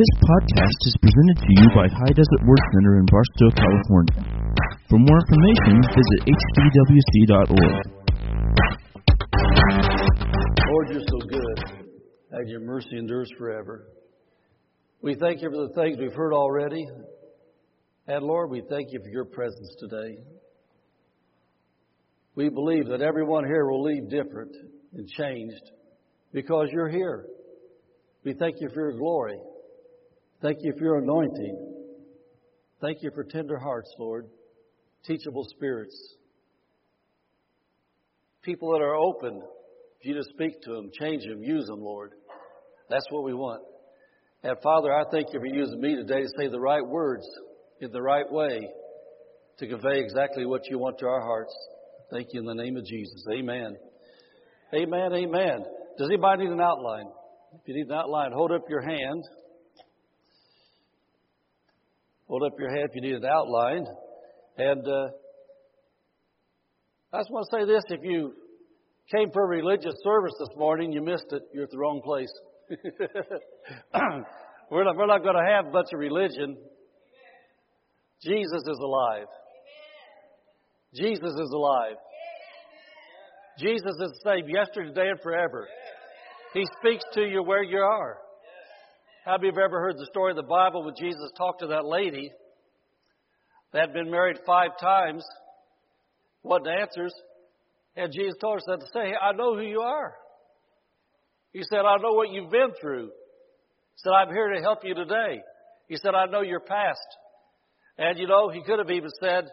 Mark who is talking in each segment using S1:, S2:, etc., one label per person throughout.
S1: This podcast is presented to you by High Desert Word Center in Barstow, California. For more information, visit hdwc.org.
S2: Lord, you're so good, and your mercy endures forever. We thank you for the things we've heard already. And Lord, we thank you for your presence today. We believe that everyone here will leave different and changed because you're here. We thank you for your glory. Thank you for your anointing. Thank you for tender hearts, Lord, teachable spirits, people that are open for you to speak to them, change them, use them, Lord. That's what we want. And Father, I thank you for using me today to say the right words in the right way to convey exactly what you want to our hearts. Thank you in the name of Jesus. Amen. Amen. Amen. Does anybody need an outline? If you need an outline, hold up your hand. Hold up your hand if you need an outline. And uh, I just want to say this if you came for a religious service this morning, you missed it, you're at the wrong place. we're not, we're not going to have a bunch of religion. Jesus is alive. Jesus is alive. Jesus is the same yesterday, today, and forever. He speaks to you where you are. How many have ever heard the story of the Bible when Jesus talked to that lady that had been married five times, wasn't answers, and Jesus told her to say, hey, I know who you are. He said, I know what you've been through. He said, I'm here to help you today. He said, I know your past. And you know, he could have even said,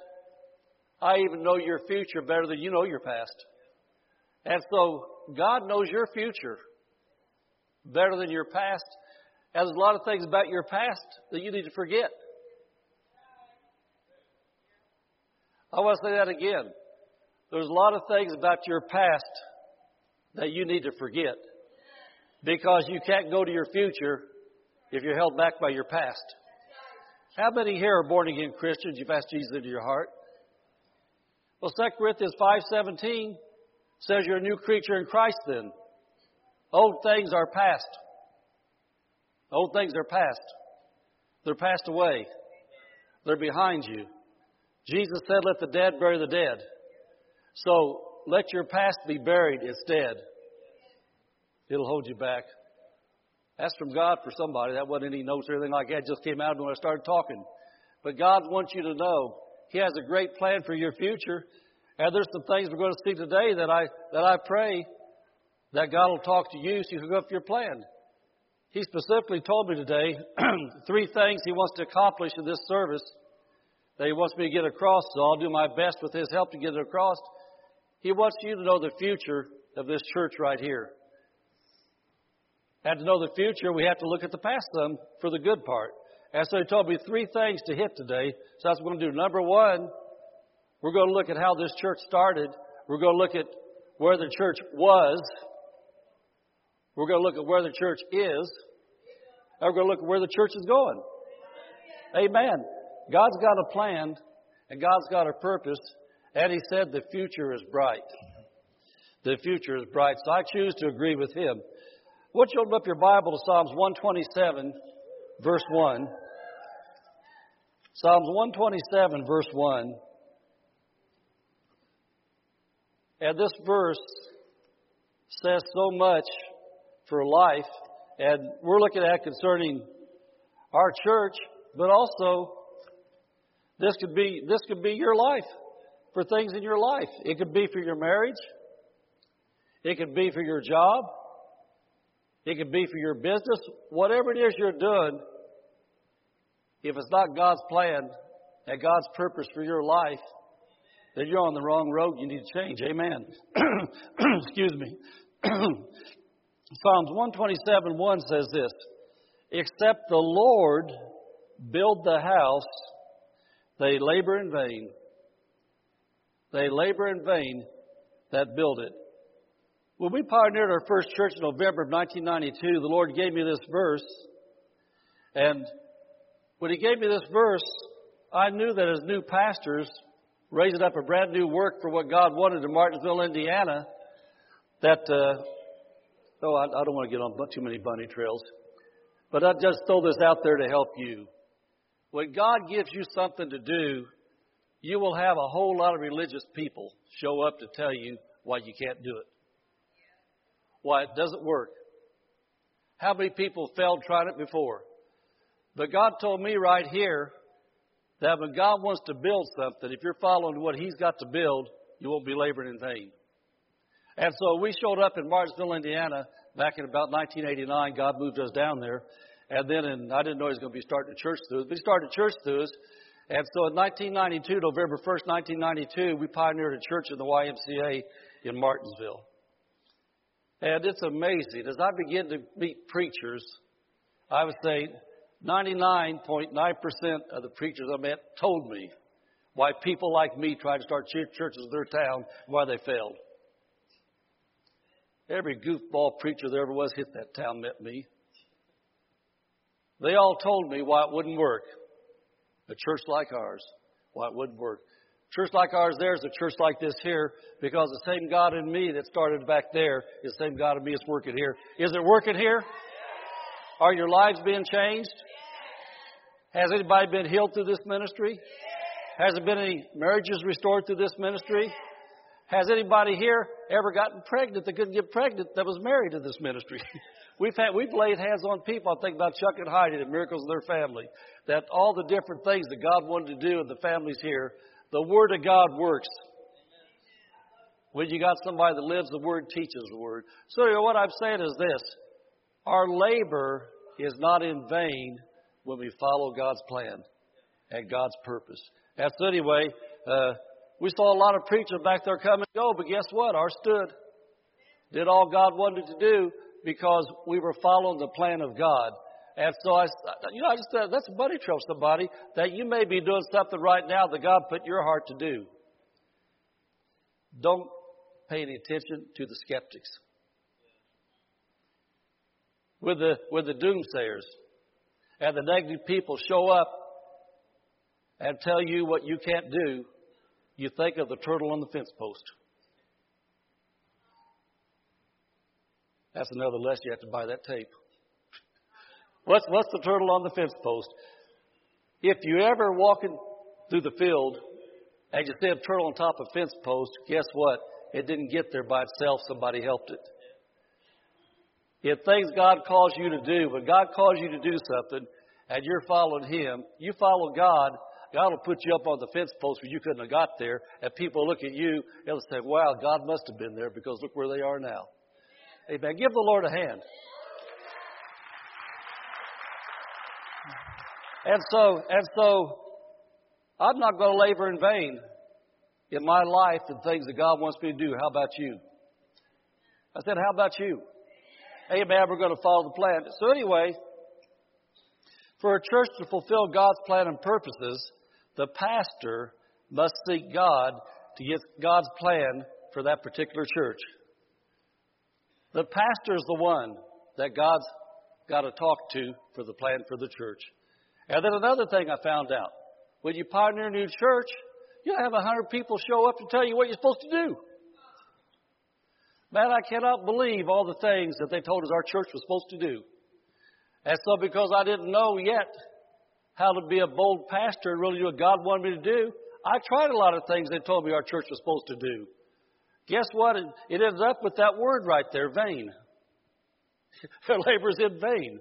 S2: I even know your future better than you know your past. And so God knows your future better than your past. There's a lot of things about your past that you need to forget. I want to say that again. There's a lot of things about your past that you need to forget because you can't go to your future if you're held back by your past. How many here are born again Christians? You've asked Jesus into your heart. Well, 2 Corinthians 5.17 says you're a new creature in Christ then. Old things are past. Old things are past. They're passed away. They're behind you. Jesus said, let the dead bury the dead. So let your past be buried instead. It'll hold you back. That's from God for somebody. That wasn't any notes or anything like that. It just came out when I started talking. But God wants you to know He has a great plan for your future. And there's some things we're going to see today that I that I pray that God will talk to you so you can go up your plan. He specifically told me today three things He wants to accomplish in this service that He wants me to get across, so I'll do my best with His help to get it across. He wants you to know the future of this church right here. And to know the future, we have to look at the past some for the good part. And so he told me three things to hit today. So that's what we're going to do. Number one, we're going to look at how this church started. We're going to look at where the church was. We're going to look at where the church is. And we're going to look at where the church is going. Amen. God's got a plan and God's got a purpose. And He said the future is bright. The future is bright. So I choose to agree with Him. Would you open up your Bible to Psalms 127, verse 1? Psalms 127, verse 1. And this verse says so much for life, and we're looking at concerning our church, but also this could be this could be your life for things in your life. It could be for your marriage. It could be for your job. It could be for your business. Whatever it is you're doing, if it's not God's plan and God's purpose for your life, then you're on the wrong road. You need to change. Amen. Excuse me. Psalms 127 1 says this Except the Lord build the house, they labor in vain. They labor in vain that build it. When we pioneered our first church in November of 1992, the Lord gave me this verse. And when He gave me this verse, I knew that as new pastors, raising up a brand new work for what God wanted in Martinsville, Indiana, that, uh, oh, I, I don't want to get on too many bunny trails. But I just throw this out there to help you. When God gives you something to do, you will have a whole lot of religious people show up to tell you why you can't do it, why it doesn't work. How many people failed trying it before? But God told me right here that when God wants to build something, if you're following what He's got to build, you won't be laboring in vain. And so we showed up in Martinsville, Indiana, back in about 1989. God moved us down there. And then in, I didn't know he was going to be starting a church through us, but he started a church through us. And so in 1992, November 1st, 1992, we pioneered a church in the YMCA in Martinsville. And it's amazing. As I begin to meet preachers, I would say 99.9% of the preachers I met told me why people like me tried to start churches in their town, why they failed. Every goofball preacher there ever was hit that town met me. They all told me why it wouldn't work. A church like ours, why it wouldn't work. Church like ours there is a church like this here because the same God in me that started back there is the same God in me that's working here. Is it working here? Are your lives being changed? Has anybody been healed through this ministry? Has there been any marriages restored through this ministry? Has anybody here ever gotten pregnant that couldn't get pregnant that was married to this ministry? we've had we've laid hands on people. I think about Chuck and Heidi, the miracles of their family. That all the different things that God wanted to do in the families here, the Word of God works. When you got somebody that lives the Word, teaches the Word. So anyway, what I'm saying is this: our labor is not in vain when we follow God's plan and God's purpose. And so anyway, uh, we saw a lot of preachers back there come and go, but guess what? Ours stood. Did all God wanted to do because we were following the plan of God. And so I, you know, I just said, that's a buddy trail somebody that you may be doing something right now that God put your heart to do. Don't pay any attention to the skeptics. With the, with the doomsayers and the negative people show up and tell you what you can't do, you think of the turtle on the fence post. That's another lesson. You have to buy that tape. What's, what's the turtle on the fence post? If you ever walking through the field and you see a turtle on top of a fence post, guess what? It didn't get there by itself. Somebody helped it. If things God calls you to do, when God calls you to do something and you're following Him, you follow God, God will put you up on the fence post where you couldn't have got there, and people look at you and they'll say, Wow, God must have been there because look where they are now. Amen. Give the Lord a hand. And so, and so, I'm not going to labor in vain in my life and things that God wants me to do. How about you? I said, How about you? Amen. We're going to follow the plan. So, anyway, for a church to fulfill God's plan and purposes, the pastor must seek God to get God's plan for that particular church. The pastor is the one that God's got to talk to for the plan for the church. And then another thing I found out when you pioneer a new church, you'll have a hundred people show up to tell you what you're supposed to do. Man, I cannot believe all the things that they told us our church was supposed to do. And so, because I didn't know yet how to be a bold pastor and really do what God wanted me to do, I tried a lot of things they told me our church was supposed to do. Guess what? It, it ends up with that word right there, vain. Their labor is in vain.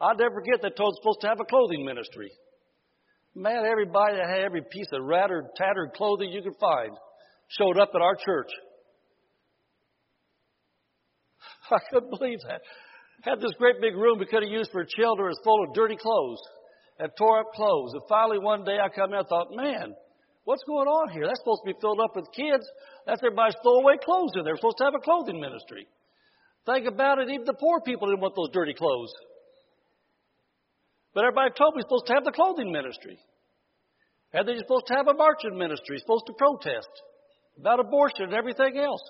S2: I'll never forget they told us supposed to have a clothing ministry. Man, everybody that had every piece of rattered, tattered clothing you could find showed up at our church. I couldn't believe that. Had this great big room we could have used for children. It was full of dirty clothes and tore up clothes. And finally, one day I come in and thought, man, what's going on here? That's supposed to be filled up with kids. That's everybody's throwaway clothes in there. We're supposed to have a clothing ministry. Think about it, even the poor people didn't want those dirty clothes. But everybody told me we're supposed to have the clothing ministry. And then you're supposed to have a marching ministry, supposed to protest about abortion and everything else.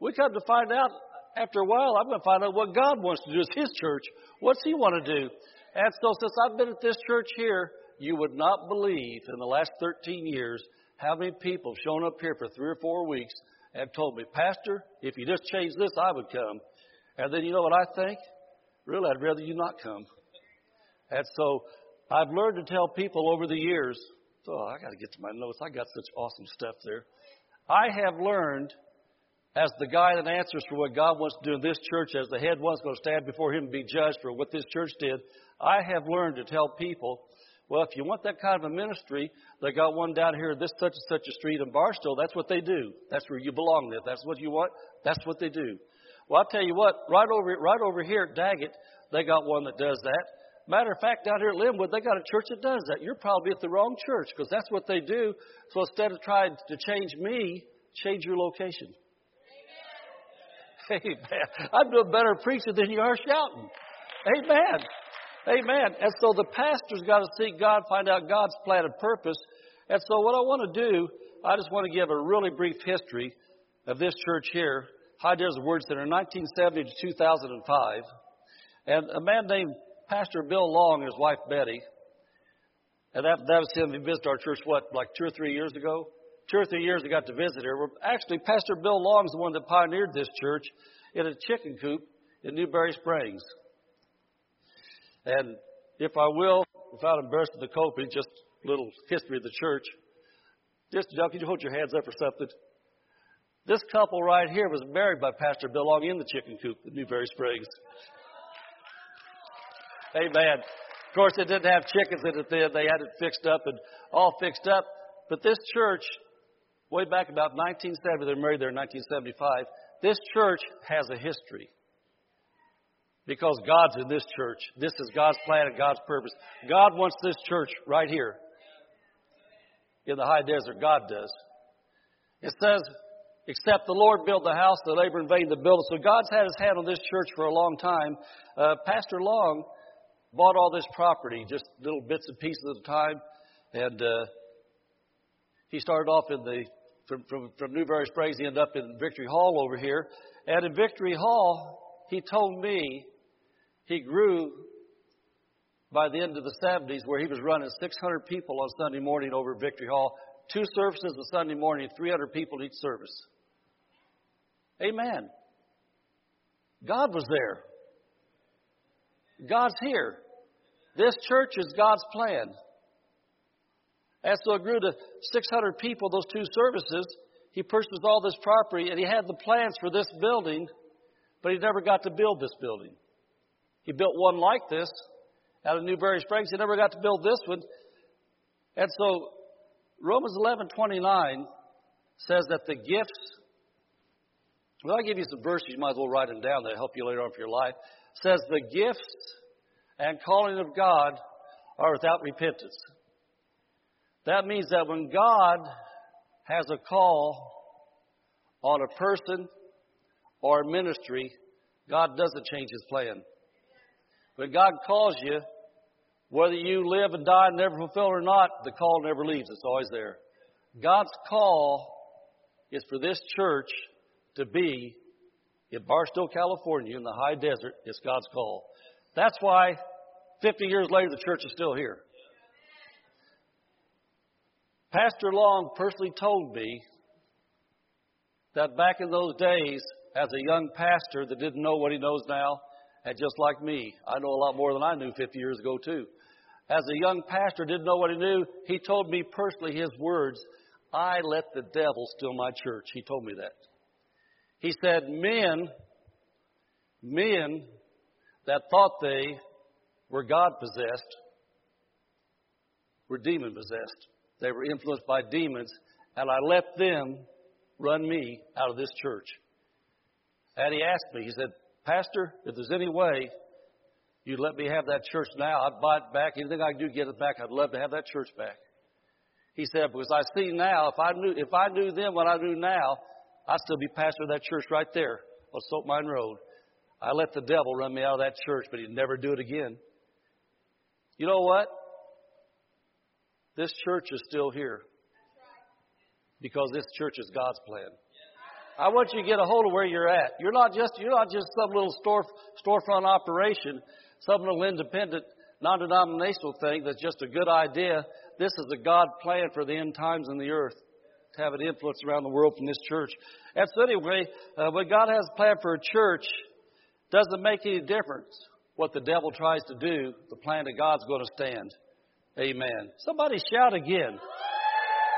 S2: We come to find out after a while, I'm going to find out what God wants to do as His church. What's He want to do? And so, since I've been at this church here, you would not believe in the last 13 years how many people have shown up here for three or four weeks and told me, Pastor, if you just change this, I would come. And then you know what I think? Really, I'd rather you not come. And so I've learned to tell people over the years, oh, I got to get to my notes. I got such awesome stuff there. I have learned as the guy that answers for what God wants to do in this church, as the head one's going to stand before him and be judged for what this church did, I have learned to tell people, well, if you want that kind of a ministry, they got one down here, this such and such a street in Barstow. That's what they do. That's where you belong. If that's what you want, that's what they do. Well, I'll tell you what, right over, right over here at Daggett, they got one that does that. Matter of fact, down here at Lenwood, they got a church that does that. You're probably at the wrong church because that's what they do. So instead of trying to change me, change your location. Amen. I'm doing better preaching than you are shouting. Amen. Amen. And so the pastor's got to seek God, find out God's plan and purpose. And so what I want to do, I just want to give a really brief history of this church here, High Desert Word Center, 1970 to 2005. And a man named Pastor Bill Long and his wife Betty, and that, that was him. He visited our church, what, like two or three years ago? Two or three years he got to visit here. Actually, Pastor Bill Long's the one that pioneered this church in a chicken coop in Newberry Springs. And if I will, without embarrassing the copy, just a little history of the church. Just, John, can you hold your hands up or something? This couple right here was married by Pastor Bill Long in the chicken coop in Newberry Springs. Amen. Of course, it didn't have chickens in it then. They had it fixed up and all fixed up. But this church, way back about 1970, they were married there in 1975. This church has a history. Because God's in this church. This is God's plan and God's purpose. God wants this church right here in the high desert. God does. It says, except the Lord build the house, the labor in vain to build it. So God's had his hand on this church for a long time. Uh, Pastor Long bought all this property, just little bits and pieces at a time, and uh, he started off in the from, from from Newberry Springs. He ended up in Victory Hall over here, and in Victory Hall, he told me he grew by the end of the 70s, where he was running 600 people on Sunday morning over Victory Hall, two services a Sunday morning, 300 people each service. Amen. God was there. God's here. This church is God's plan. And so it grew to 600 people, those two services. He purchased all this property and he had the plans for this building, but he never got to build this building. He built one like this out of Newberry Springs. He never got to build this one. And so Romans 11:29 says that the gifts well, I'll give you some verses. You might as well write them down. They'll help you later on for your life says the gifts and calling of God are without repentance. That means that when God has a call on a person or ministry, God doesn't change his plan. When God calls you, whether you live and die and never fulfill or not, the call never leaves. It's always there. God's call is for this church to be in Barstow, California, in the high desert, it's God's call. That's why 50 years later, the church is still here. Pastor Long personally told me that back in those days, as a young pastor that didn't know what he knows now, and just like me, I know a lot more than I knew 50 years ago, too. As a young pastor didn't know what he knew, he told me personally his words, I let the devil steal my church. He told me that. He said, Men, men that thought they were God possessed were demon possessed. They were influenced by demons, and I let them run me out of this church. And he asked me, he said, Pastor, if there's any way you'd let me have that church now, I'd buy it back. Anything I can do to get it back, I'd love to have that church back. He said, because I see now, if I knew, if I knew then what I knew now, I'd still be pastor of that church right there on Soap Mine Road. I let the devil run me out of that church, but he'd never do it again. You know what? This church is still here because this church is God's plan. I want you to get a hold of where you're at. You're not just you're not just some little store storefront operation, some little independent, non-denominational thing that's just a good idea. This is a God plan for the end times in the earth to have an influence around the world from this church. And so, anyway, uh, when God has a plan for a church, doesn't make any difference what the devil tries to do, the plan of God's going to stand. Amen. Somebody shout again.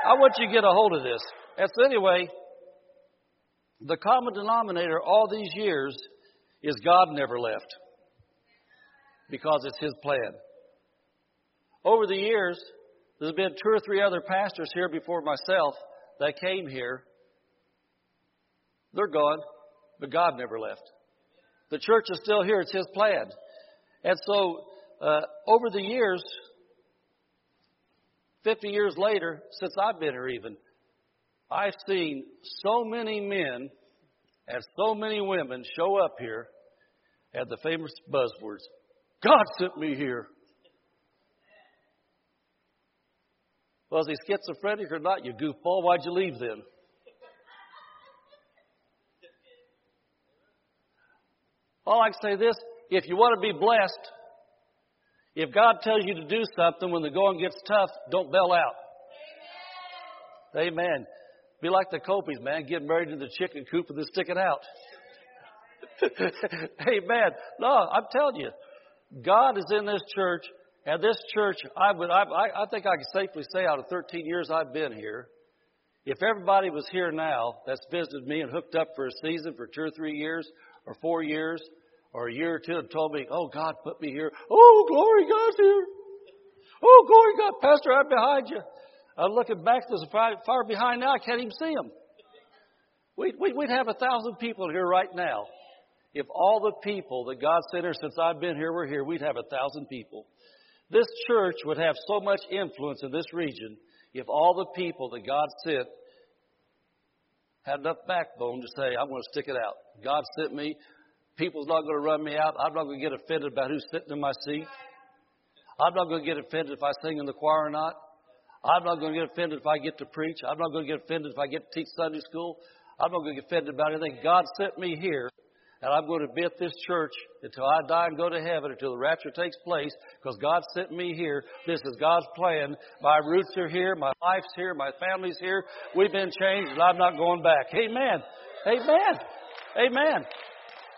S2: I want you to get a hold of this. And so, anyway, the common denominator all these years is God never left because it's His plan. Over the years, there's been two or three other pastors here before myself that came here. They're gone, but God never left. The church is still here. It's His plan. And so, uh, over the years, 50 years later, since I've been here even, I've seen so many men and so many women show up here at the famous buzzwords God sent me here. Was he schizophrenic or not, you goofball? Why'd you leave then? All I can say this if you want to be blessed, if God tells you to do something when the going gets tough, don't bail out. Amen. Amen. Be like the Copies, man, getting married in the chicken coop and then stick it out. Amen. No, I'm telling you, God is in this church, and this church, I would, I, I think I can safely say, out of 13 years I've been here, if everybody was here now that's visited me and hooked up for a season for two or three years or four years, or a year or two and told me, Oh, God put me here. Oh, glory, God's here. Oh, glory, God. Pastor, I'm behind you. I'm looking back, there's a fire behind now. I can't even see them. We'd, we'd have a thousand people here right now. If all the people that God sent here since I've been here were here, we'd have a thousand people. This church would have so much influence in this region if all the people that God sent had enough backbone to say, I'm going to stick it out. God sent me. People's not going to run me out. I'm not going to get offended about who's sitting in my seat. I'm not going to get offended if I sing in the choir or not. I'm not going to get offended if I get to preach. I'm not going to get offended if I get to teach Sunday school. I'm not going to get offended about anything. God sent me here, and I'm going to be at this church until I die and go to heaven, until the rapture takes place, because God sent me here. This is God's plan. My roots are here. My life's here. My family's here. We've been changed, and I'm not going back. Amen. Amen. Amen.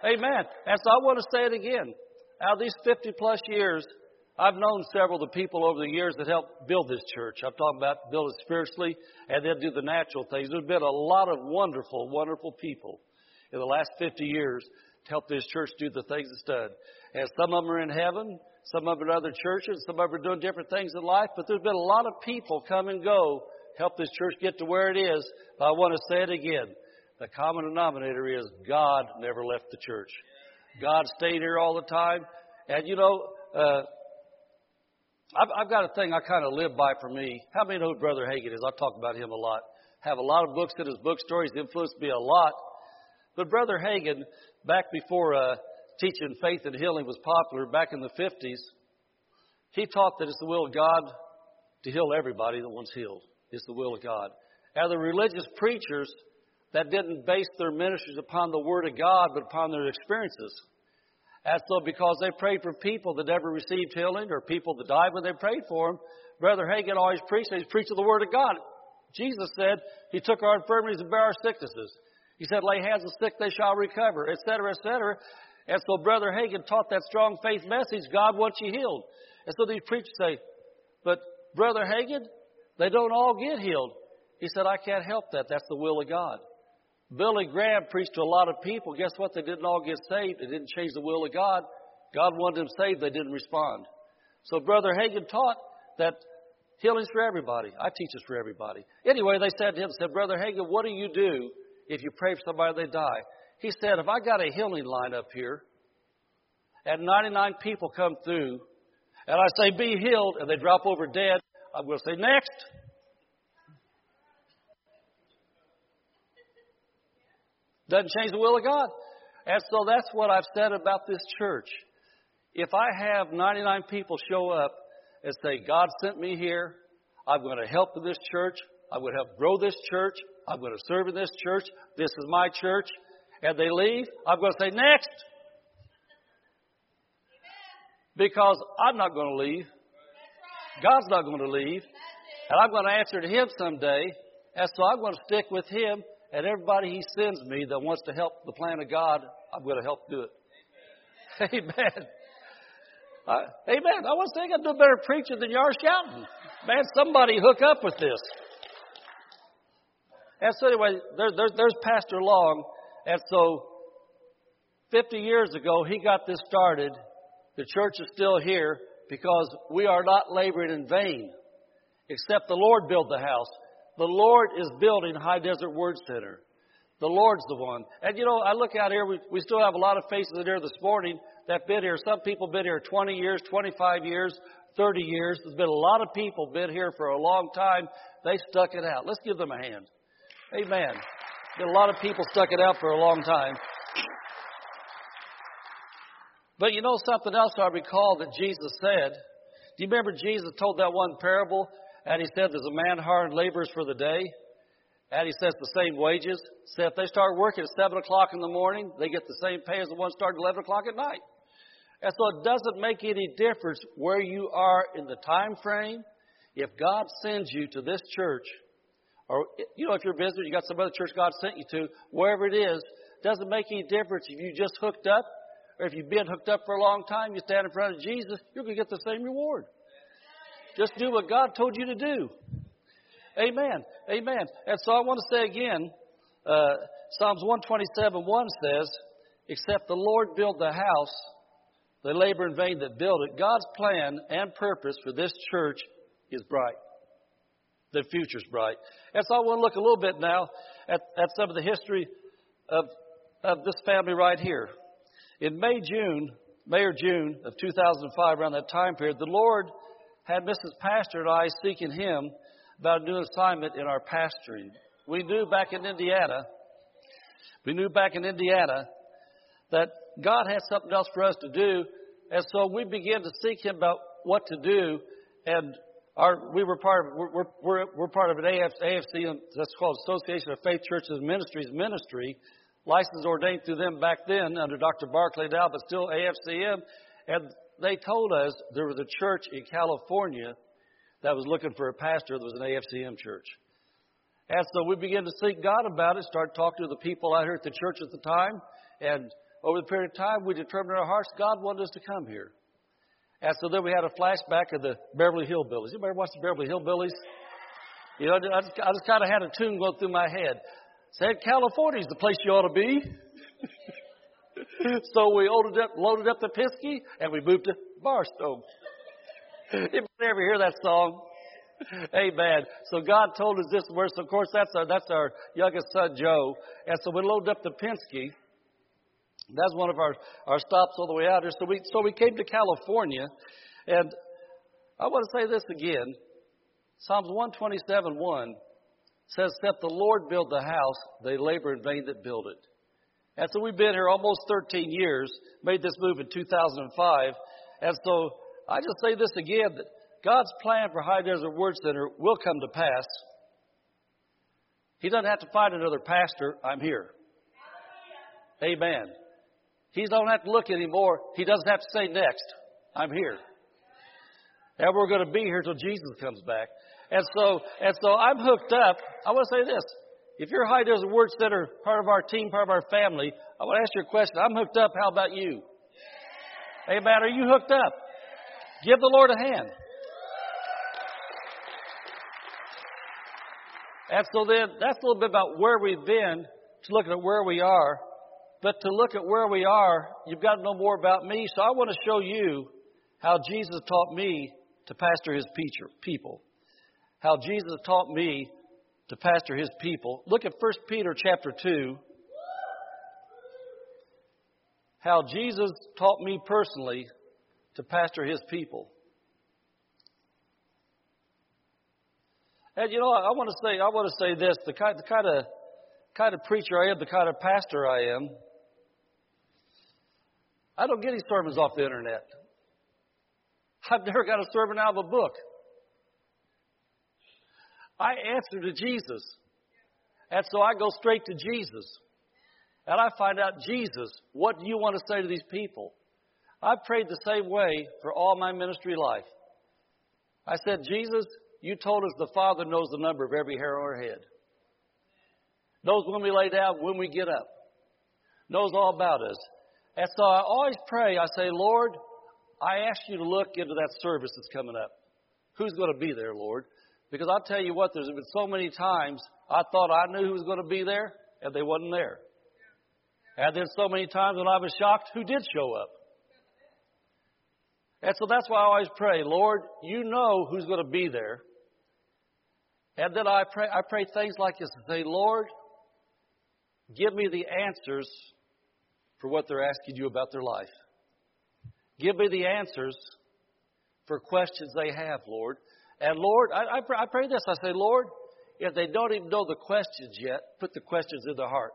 S2: Amen. And so I want to say it again. Out of these 50 plus years, I've known several of the people over the years that helped build this church. I'm talking about build it spiritually and then do the natural things. There's been a lot of wonderful, wonderful people in the last 50 years to help this church do the things it's done. And some of them are in heaven, some of them in other churches, some of them are doing different things in life, but there's been a lot of people come and go, help this church get to where it is. But I want to say it again. The common denominator is God never left the church. God stayed here all the time. And you know, uh, I've, I've got a thing I kind of live by for me. How many know who Brother Hagin is? I talk about him a lot. Have a lot of books in his bookstore. He's influenced me a lot. But Brother Hagin, back before uh, teaching faith and healing was popular, back in the 50s, he taught that it's the will of God to heal everybody that wants healed. It's the will of God. Now, the religious preachers that didn't base their ministries upon the Word of God, but upon their experiences. And so, because they prayed for people that never received healing or people that died when they prayed for them, Brother Hagin always preached, he's preaching the Word of God. Jesus said, He took our infirmities and bare our sicknesses. He said, Lay hands on the sick, they shall recover, etc., etc. And so, Brother Hagin taught that strong faith message God wants you healed. And so these preachers say, But, Brother Hagin, they don't all get healed. He said, I can't help that. That's the will of God. Billy Graham preached to a lot of people. Guess what? They didn't all get saved. It didn't change the will of God. God wanted them saved. They didn't respond. So Brother Hagin taught that healing's for everybody. I teach this for everybody. Anyway, they said to him, said, Brother Hagin, what do you do if you pray for somebody they die? He said, if I got a healing line up here and 99 people come through and I say, be healed, and they drop over dead, I'm going to say, next. Doesn't change the will of God. And so that's what I've said about this church. If I have 99 people show up and say, God sent me here, I'm going to help this church, I'm going to help grow this church, I'm going to serve in this church, this is my church, and they leave, I'm going to say, next. Because I'm not going to leave. God's not going to leave. And I'm going to answer to Him someday. And so I'm going to stick with Him and everybody He sends me that wants to help the plan of God, I'm going to help do it. Amen. Uh, amen. I want to say I got to do a better preaching than you are shouting. Man, somebody hook up with this. And so anyway, there, there, there's Pastor Long, and so 50 years ago he got this started. The church is still here because we are not laboring in vain, except the Lord built the house. The Lord is building High Desert Word Center. The Lord's the one. And you know, I look out here, we, we still have a lot of faces in here this morning that have been here. Some people been here 20 years, 25 years, 30 years. There's been a lot of people been here for a long time. They stuck it out. Let's give them a hand. Amen. Been a lot of people stuck it out for a long time. But you know something else I recall that Jesus said? Do you remember Jesus told that one parable? And he said, There's a man hiring laborers for the day. And he says the same wages. Said if they start working at 7 o'clock in the morning, they get the same pay as the ones starting at 11 o'clock at night. And so it doesn't make any difference where you are in the time frame. If God sends you to this church, or you know, if you're a visitor, you got some other church God sent you to, wherever it is, doesn't make any difference if you just hooked up or if you've been hooked up for a long time, you stand in front of Jesus, you're going to get the same reward. Just do what God told you to do. Amen. Amen. And so I want to say again, uh, Psalms 127 1 says, Except the Lord build the house, they labor in vain that build it. God's plan and purpose for this church is bright. The future's bright. And so I want to look a little bit now at, at some of the history of, of this family right here. In May, June, May or June of 2005, around that time period, the Lord had Mrs. Pastor and I seeking Him about a new assignment in our pastoring. We knew back in Indiana, we knew back in Indiana that God had something else for us to do, and so we began to seek Him about what to do. And our, we were part of we're, we're, we're part of an AFC, AFC that's called Association of Faith Churches Ministries ministry, licensed ordained through them back then under Dr. Barclay now, but still AFCM. And they told us there was a church in California that was looking for a pastor that was an AFCM church. And so we began to seek God about it, started talking to the people out here at the church at the time, and over the period of time, we determined in our hearts God wanted us to come here. And so then we had a flashback of the Beverly Hillbillies. Anybody watch the Beverly Hillbillies? You know, I just, I just kind of had a tune going through my head. Said California's the place you ought to be. so we loaded up, loaded up the Penske and we moved to Barstow. Anybody ever hear that song? Amen. So God told us this verse. Of course, that's our that's our youngest son Joe. And so we loaded up the Penske. That's one of our, our stops all the way out here. So we so we came to California, and I want to say this again. Psalms 127 1 says, Except the Lord build the house, they labor in vain that build it. And so we've been here almost 13 years, made this move in 2005. And so I just say this again that God's plan for High Desert Word Center will come to pass. He doesn't have to find another pastor. I'm here. Amen. He don't have to look anymore. He doesn't have to say next. I'm here. And we're going to be here till Jesus comes back. And so, and so I'm hooked up. I want to say this. If you're High Desert Word Center, part of our team, part of our family, I want to ask you a question. I'm hooked up. How about you? Amen. Are you hooked up? Give the Lord a hand. And so then, that's a little bit about where we've been to look at where we are. But to look at where we are, you've got to know more about me. So I want to show you how Jesus taught me to pastor his people how Jesus taught me to pastor his people. Look at 1 Peter chapter 2. How Jesus taught me personally to pastor his people. And you know, I want to say, I want to say this: the kind, the kind of, kind of preacher I am, the kind of pastor I am. I don't get any sermons off the internet. I've never got a sermon out of a book. I answer to Jesus. And so I go straight to Jesus. And I find out, Jesus, what do you want to say to these people? I've prayed the same way for all my ministry life. I said, Jesus, you told us the Father knows the number of every hair on our head. Knows when we lay down, when we get up. Knows all about us. And so I always pray, I say, Lord, I ask you to look into that service that's coming up. Who's going to be there, Lord? Because I'll tell you what, there's been so many times I thought I knew who was going to be there, and they wasn't there. And then so many times when I was shocked, who did show up? And so that's why I always pray, Lord, you know who's going to be there. And then I pray, I pray things like this and say, Lord, give me the answers for what they're asking you about their life. Give me the answers for questions they have, Lord. And Lord, I, I, pray, I pray this. I say, Lord, if they don't even know the questions yet, put the questions in their heart.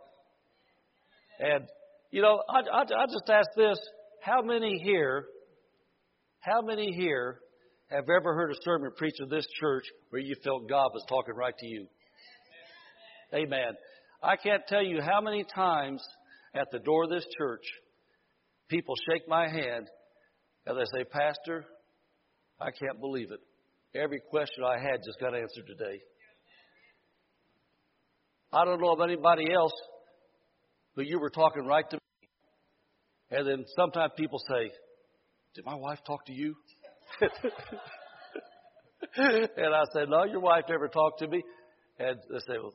S2: And, you know, I, I, I just ask this how many here, how many here have ever heard a sermon preached in this church where you felt God was talking right to you? Amen. I can't tell you how many times at the door of this church people shake my hand and they say, Pastor, I can't believe it. Every question I had just got answered today. I don't know of anybody else, but you were talking right to me. And then sometimes people say, Did my wife talk to you? and I said, No, your wife never talked to me. And they say, Well,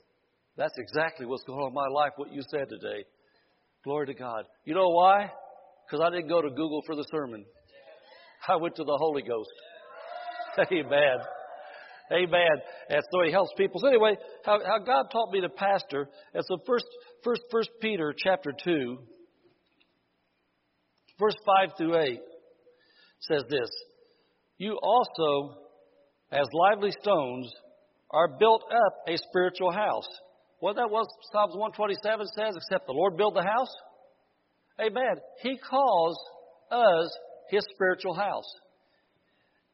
S2: that's exactly what's going on in my life, what you said today. Glory to God. You know why? Because I didn't go to Google for the sermon. I went to the Holy Ghost. Amen. Amen. And so he helps people. So anyway, how, how God taught me to pastor. And so first, first, first Peter chapter two, verse five through eight says this: You also, as lively stones, are built up a spiritual house. What that was Psalms 127 says, except the Lord build the house. Amen. He calls us his spiritual house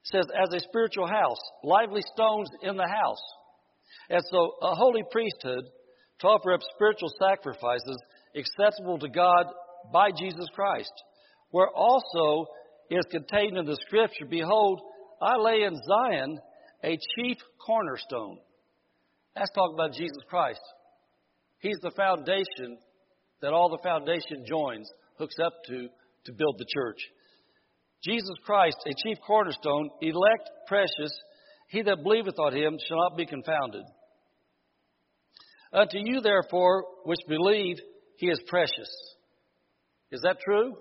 S2: says, as a spiritual house, lively stones in the house. And so, a holy priesthood to offer up spiritual sacrifices acceptable to God by Jesus Christ, where also is contained in the scripture, Behold, I lay in Zion a chief cornerstone. That's talking about Jesus Christ. He's the foundation that all the foundation joins, hooks up to, to build the church. Jesus Christ, a chief cornerstone, elect, precious, he that believeth on him shall not be confounded. Unto you, therefore, which believe, he is precious. Is that true?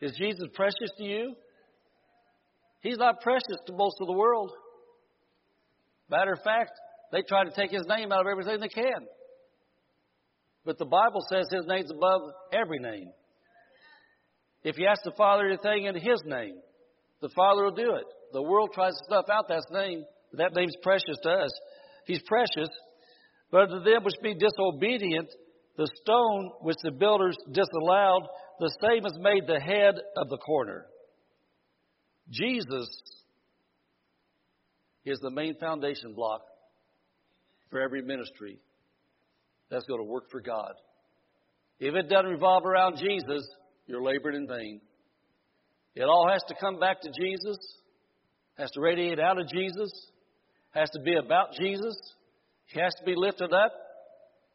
S2: Is Jesus precious to you? He's not precious to most of the world. Matter of fact, they try to take his name out of everything they can. But the Bible says his name's above every name. If you ask the Father anything in His name, the Father will do it. The world tries to stuff out that name. That name's precious to us. He's precious. But to them which be disobedient, the stone which the builders disallowed, the same is made the head of the corner. Jesus is the main foundation block for every ministry that's going to work for God. If it doesn't revolve around Jesus, you're laboring in vain. It all has to come back to Jesus, has to radiate out of Jesus, has to be about Jesus. He has to be lifted up.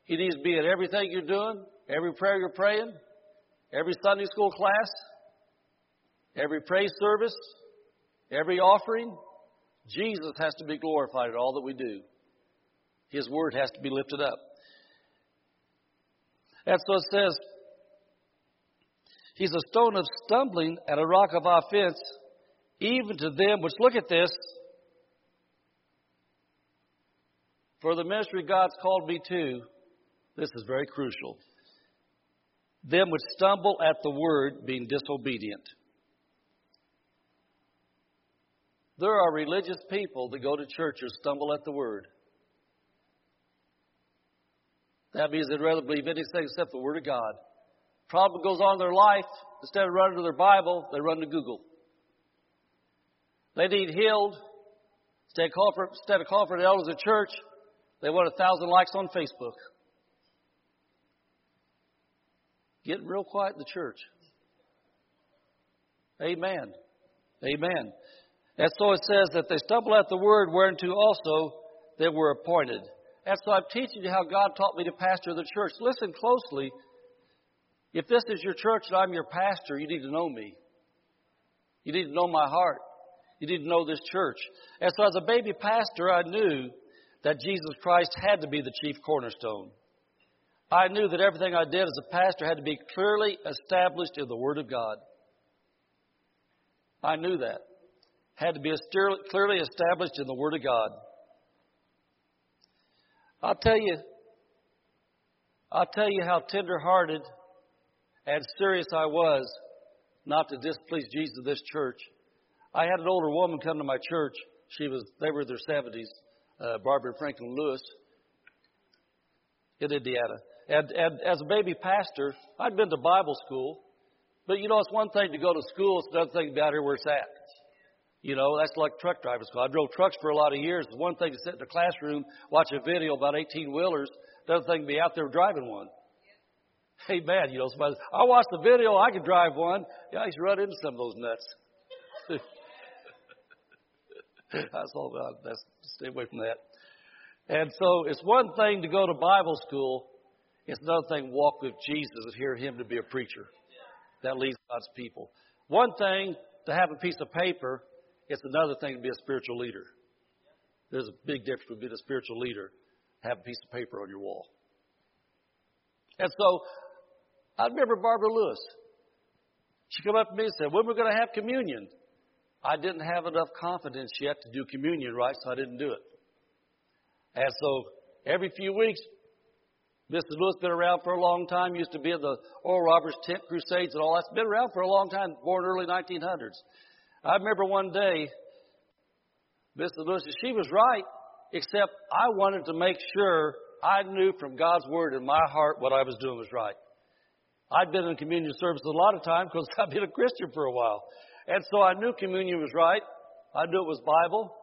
S2: He needs to be at everything you're doing, every prayer you're praying, every Sunday school class, every praise service, every offering. Jesus has to be glorified in all that we do. His word has to be lifted up. That's what it says, He's a stone of stumbling and a rock of offense, even to them which look at this. For the ministry God's called me to, this is very crucial. Them which stumble at the word, being disobedient. There are religious people that go to church or stumble at the word. That means they'd rather believe anything except the word of God problem goes on in their life, instead of running to their Bible, they run to Google. They need healed. Instead of calling for, instead of calling for the elders of church, they want a thousand likes on Facebook. Getting real quiet in the church. Amen. Amen. And so it says that they stumble at the word whereunto also they were appointed. And so I'm teaching you how God taught me to pastor the church. Listen closely if this is your church and I'm your pastor, you need to know me. You need to know my heart. You need to know this church. And so, as a baby pastor, I knew that Jesus Christ had to be the chief cornerstone. I knew that everything I did as a pastor had to be clearly established in the Word of God. I knew that. Had to be clearly established in the Word of God. I'll tell you, I'll tell you how tender-hearted and serious I was not to displease Jesus this church. I had an older woman come to my church. She was, they were in their seventies, uh, Barbara Franklin Lewis in Indiana. And, and as a baby pastor, I'd been to Bible school, but you know, it's one thing to go to school, it's another thing to be out here where it's at. You know, that's like truck driver school. I drove trucks for a lot of years. It's one thing to sit in a classroom, watch a video about 18 wheelers, another thing to be out there driving one. Hey, man, you know, somebody, I watched the video, I could drive one. Yeah, I to run into some of those nuts. that's all about. That's stay away from that. And so it's one thing to go to Bible school. It's another thing to walk with Jesus and hear Him to be a preacher. That leads God's people. One thing to have a piece of paper. It's another thing to be a spiritual leader. There's a big difference between being a spiritual leader have a piece of paper on your wall. And so I remember Barbara Lewis. She came up to me and said, When we're going to have communion? I didn't have enough confidence yet to do communion right, so I didn't do it. And so every few weeks, Mr. Lewis been around for a long time, used to be in the Oral Roberts tent crusades and all that's been around for a long time, born early 1900s. I remember one day, Mr. Lewis, she was right, except I wanted to make sure I knew from God's Word in my heart what I was doing was right. I'd been in communion service a lot of times because I'd been a Christian for a while. And so I knew communion was right. I knew it was Bible.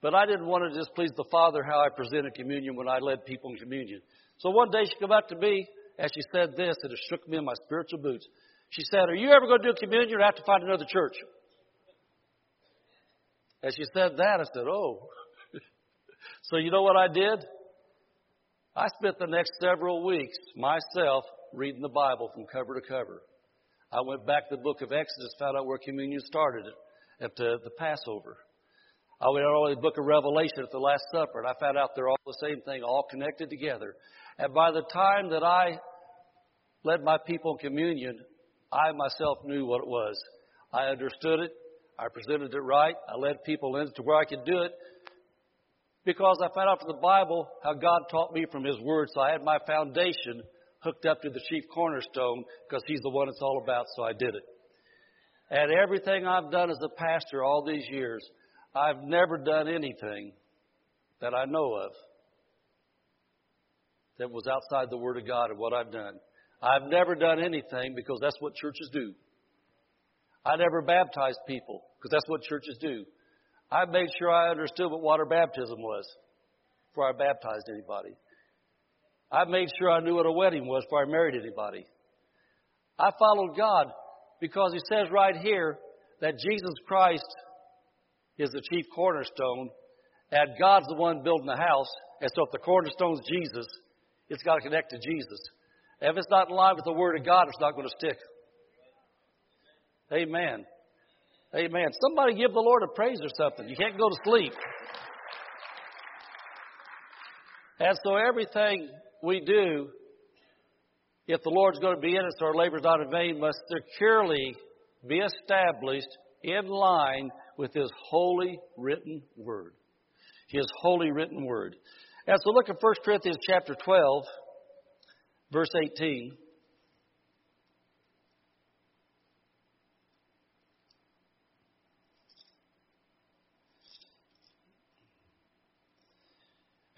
S2: But I didn't want to displease the Father how I presented communion when I led people in communion. So one day she came up to me and she said this, and it shook me in my spiritual boots. She said, Are you ever going to do communion or have to find another church? And she said that. I said, Oh. so you know what I did? I spent the next several weeks myself reading the Bible from cover to cover. I went back to the book of Exodus, found out where communion started at the, the Passover. I went to the book of Revelation at the Last Supper, and I found out they're all the same thing, all connected together. And by the time that I led my people in communion, I myself knew what it was. I understood it. I presented it right. I led people in to where I could do it because I found out from the Bible how God taught me from His Word. So I had my foundation hooked up to the chief cornerstone because he's the one it's all about, so I did it. And everything I've done as a pastor all these years, I've never done anything that I know of that was outside the Word of God and what I've done. I've never done anything because that's what churches do. I never baptized people because that's what churches do. I made sure I understood what water baptism was before I baptized anybody. I made sure I knew what a wedding was before I married anybody. I followed God because He says right here that Jesus Christ is the chief cornerstone and God's the one building the house. And so if the cornerstone's Jesus, it's got to connect to Jesus. If it's not in line with the Word of God, it's not going to stick. Amen. Amen. Somebody give the Lord a praise or something. You can't go to sleep. And so everything we do, if the Lord's going to be in us, our labor's not in vain, must securely be established in line with His holy written word. His holy written word. As so look at 1 Corinthians chapter 12, verse 18.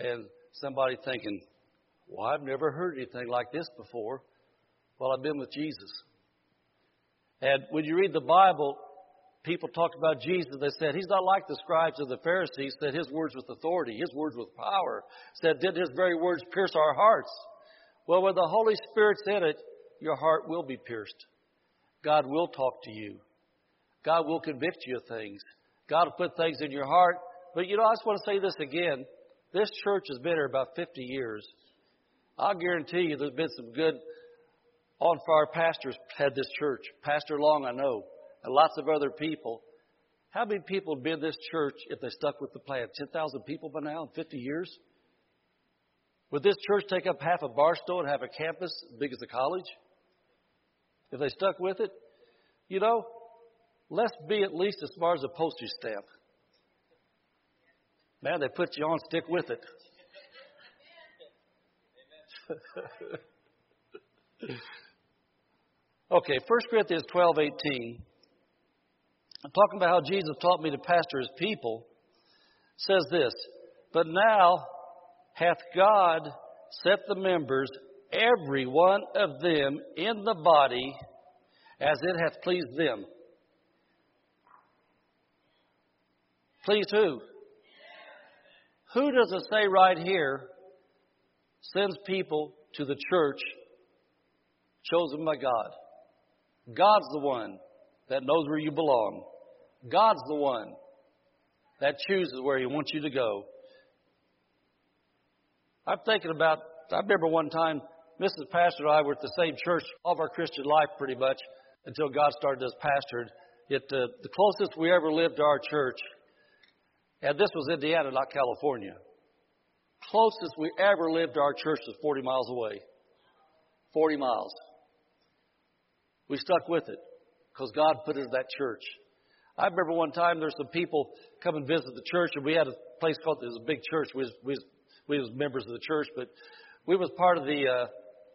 S2: And somebody thinking, well, I've never heard anything like this before. Well, I've been with Jesus. And when you read the Bible, people talked about Jesus. They said, He's not like the scribes and the Pharisees, said His words with authority, His words with power, said, Did His very words pierce our hearts? Well, when the Holy Spirit's in it, your heart will be pierced. God will talk to you. God will convict you of things. God will put things in your heart. But you know, I just want to say this again. This church has been here about 50 years. I'll guarantee you there's been some good on fire pastors had this church. Pastor Long, I know. and lots of other people. How many people would be in this church if they stuck with the plan? 10,000 people by now in 50 years? Would this church take up half of Barstow and have a campus as big as a college? If they stuck with it? You know, let's be at least as smart as a postage stamp. Man, they put you on, stick with it. okay, 1 Corinthians 12 18. I'm talking about how Jesus taught me to pastor his people. Says this, but now hath God set the members, every one of them, in the body as it hath pleased them. Please who? Who does it say right here sends people to the church chosen by God? God's the one that knows where you belong. God's the one that chooses where He wants you to go. I'm thinking about, I remember one time, Mrs. Pastor and I were at the same church all of our Christian life pretty much until God started us pastored. It, uh, the closest we ever lived to our church, and this was Indiana, not California. Closest we ever lived to our church was 40 miles away. 40 miles. We stuck with it because God put us in that church. I remember one time there's some people come and visit the church, and we had a place called it was a big church. We was, we was, we was members of the church, but we was part of the uh,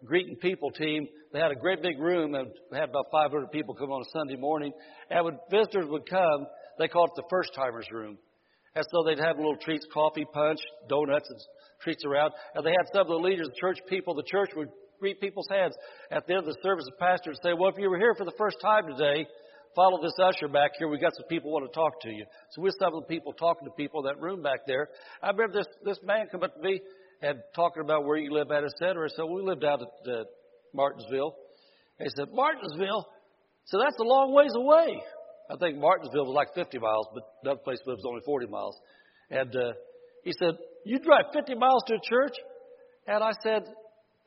S2: greeting people team. They had a great big room and had about 500 people come on a Sunday morning. And when visitors would come, they called it the first timers room. And so they'd have little treats, coffee, punch, donuts, and treats around. And they had some of the leaders, the church people, the church would greet people's hands. At the end of the service, the pastor would say, Well, if you were here for the first time today, follow this usher back here. We've got some people want to talk to you. So we're some of the people talking to people in that room back there. I remember this this man come up to me and talking about where you live at, et cetera. So we lived out at uh, Martinsville. And he said, Martinsville? So that's a long ways away. I think Martinsville was like 50 miles, but another place was only 40 miles. And uh, he said, You drive 50 miles to a church? And I said,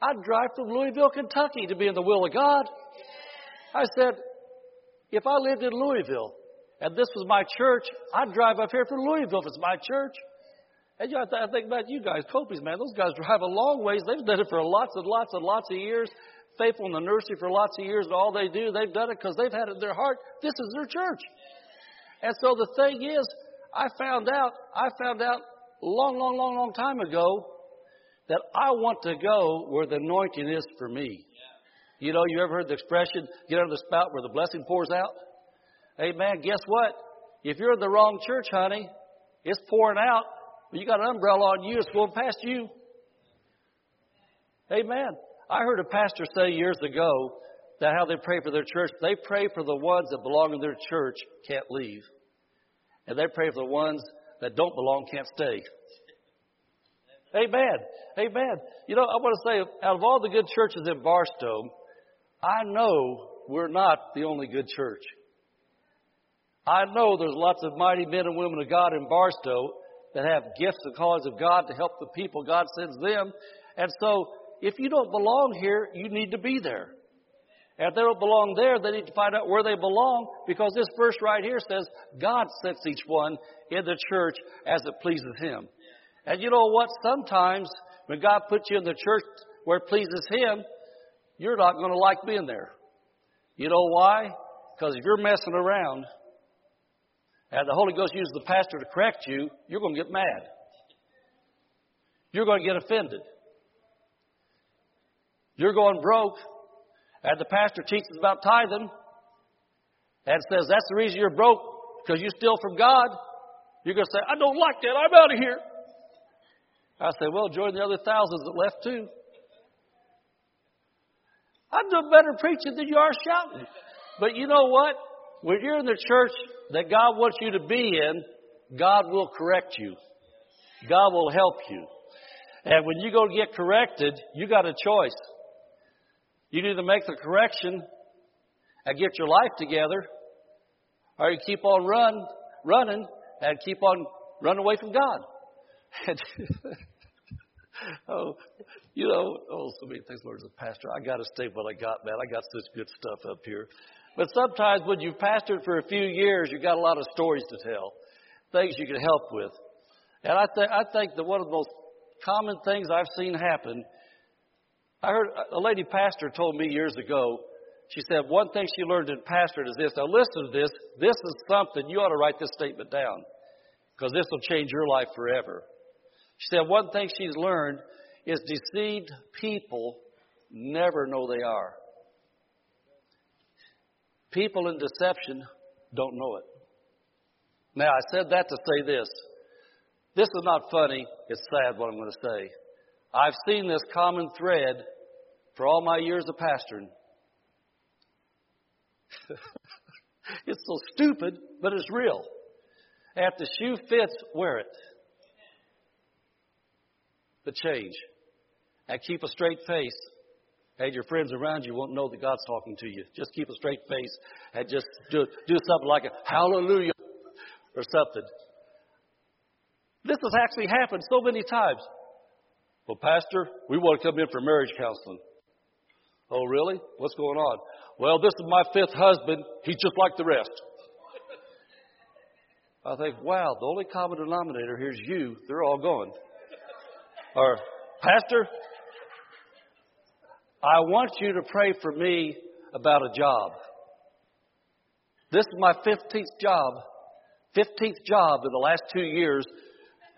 S2: I'd drive from Louisville, Kentucky to be in the will of God. I said, if I lived in Louisville and this was my church, I'd drive up here from Louisville if it's my church. And you know, I think about you guys, Copies, man. Those guys drive a long ways. They've done it for lots and lots and lots of years. Faithful in the nursery for lots of years. And all they do, they've done it because they've had it in their heart. This is their church. And so the thing is, I found out, I found out long, long, long, long time ago that I want to go where the anointing is for me. You know, you ever heard the expression, get under the spout where the blessing pours out? Hey, man, guess what? If you're in the wrong church, honey, it's pouring out. But you got an umbrella on you, it's going past you. Amen. I heard a pastor say years ago that how they pray for their church, they pray for the ones that belong in their church can't leave. And they pray for the ones that don't belong can't stay. Amen. Amen. You know, I want to say, out of all the good churches in Barstow, I know we're not the only good church. I know there's lots of mighty men and women of God in Barstow that have gifts and callings of God to help the people God sends them. And so, if you don't belong here, you need to be there. And if they don't belong there, they need to find out where they belong because this verse right here says God sets each one in the church as it pleases Him. And you know what? Sometimes when God puts you in the church where it pleases Him, you're not going to like being there. You know why? Because if you're messing around and the Holy Ghost uses the pastor to correct you, you're going to get mad. You're going to get offended. You're going broke, and the pastor teaches about tithing and says that's the reason you're broke because you steal from God. You're going to say, I don't like that. I'm out of here. I say, well, join the other thousands that left too. I'm doing better preaching than you are shouting. But you know what? When you're in the church that God wants you to be in, God will correct you. God will help you. And when you go get corrected, you got a choice. You either make the correction and get your life together, or you keep on run, running and keep on running away from God. oh, you know, oh, so many things, Lord, as a pastor. I got to stay what I got, man. I got such good stuff up here. But sometimes when you've pastored for a few years, you've got a lot of stories to tell, things you can help with. And I, th- I think that one of the most common things I've seen happen, I heard a lady pastor told me years ago, she said one thing she learned in pastorate is this. Now listen to this. This is something you ought to write this statement down because this will change your life forever. She said one thing she's learned is deceived people never know they are. People in deception don't know it. Now, I said that to say this. This is not funny, it's sad what I'm going to say. I've seen this common thread for all my years of pastoring. it's so stupid, but it's real. If the shoe fits, wear it. But change. And keep a straight face. And your friends around you won't know that God's talking to you. Just keep a straight face and just do, do something like a hallelujah or something. This has actually happened so many times. Well, Pastor, we want to come in for marriage counseling. Oh, really? What's going on? Well, this is my fifth husband. He's just like the rest. I think, wow, the only common denominator here is you. They're all going. Or, Pastor, I want you to pray for me about a job. This is my 15th job. 15th job in the last two years.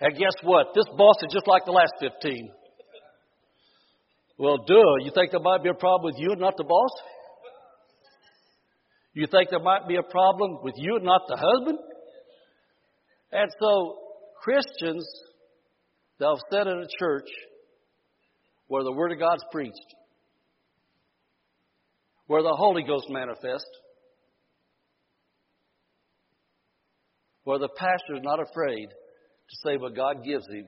S2: And guess what? This boss is just like the last 15. Well, duh. You think there might be a problem with you and not the boss? You think there might be a problem with you and not the husband? And so, Christians they'll sat in a church where the Word of God's preached, where the Holy Ghost manifests, where the pastor is not afraid to say what God gives him,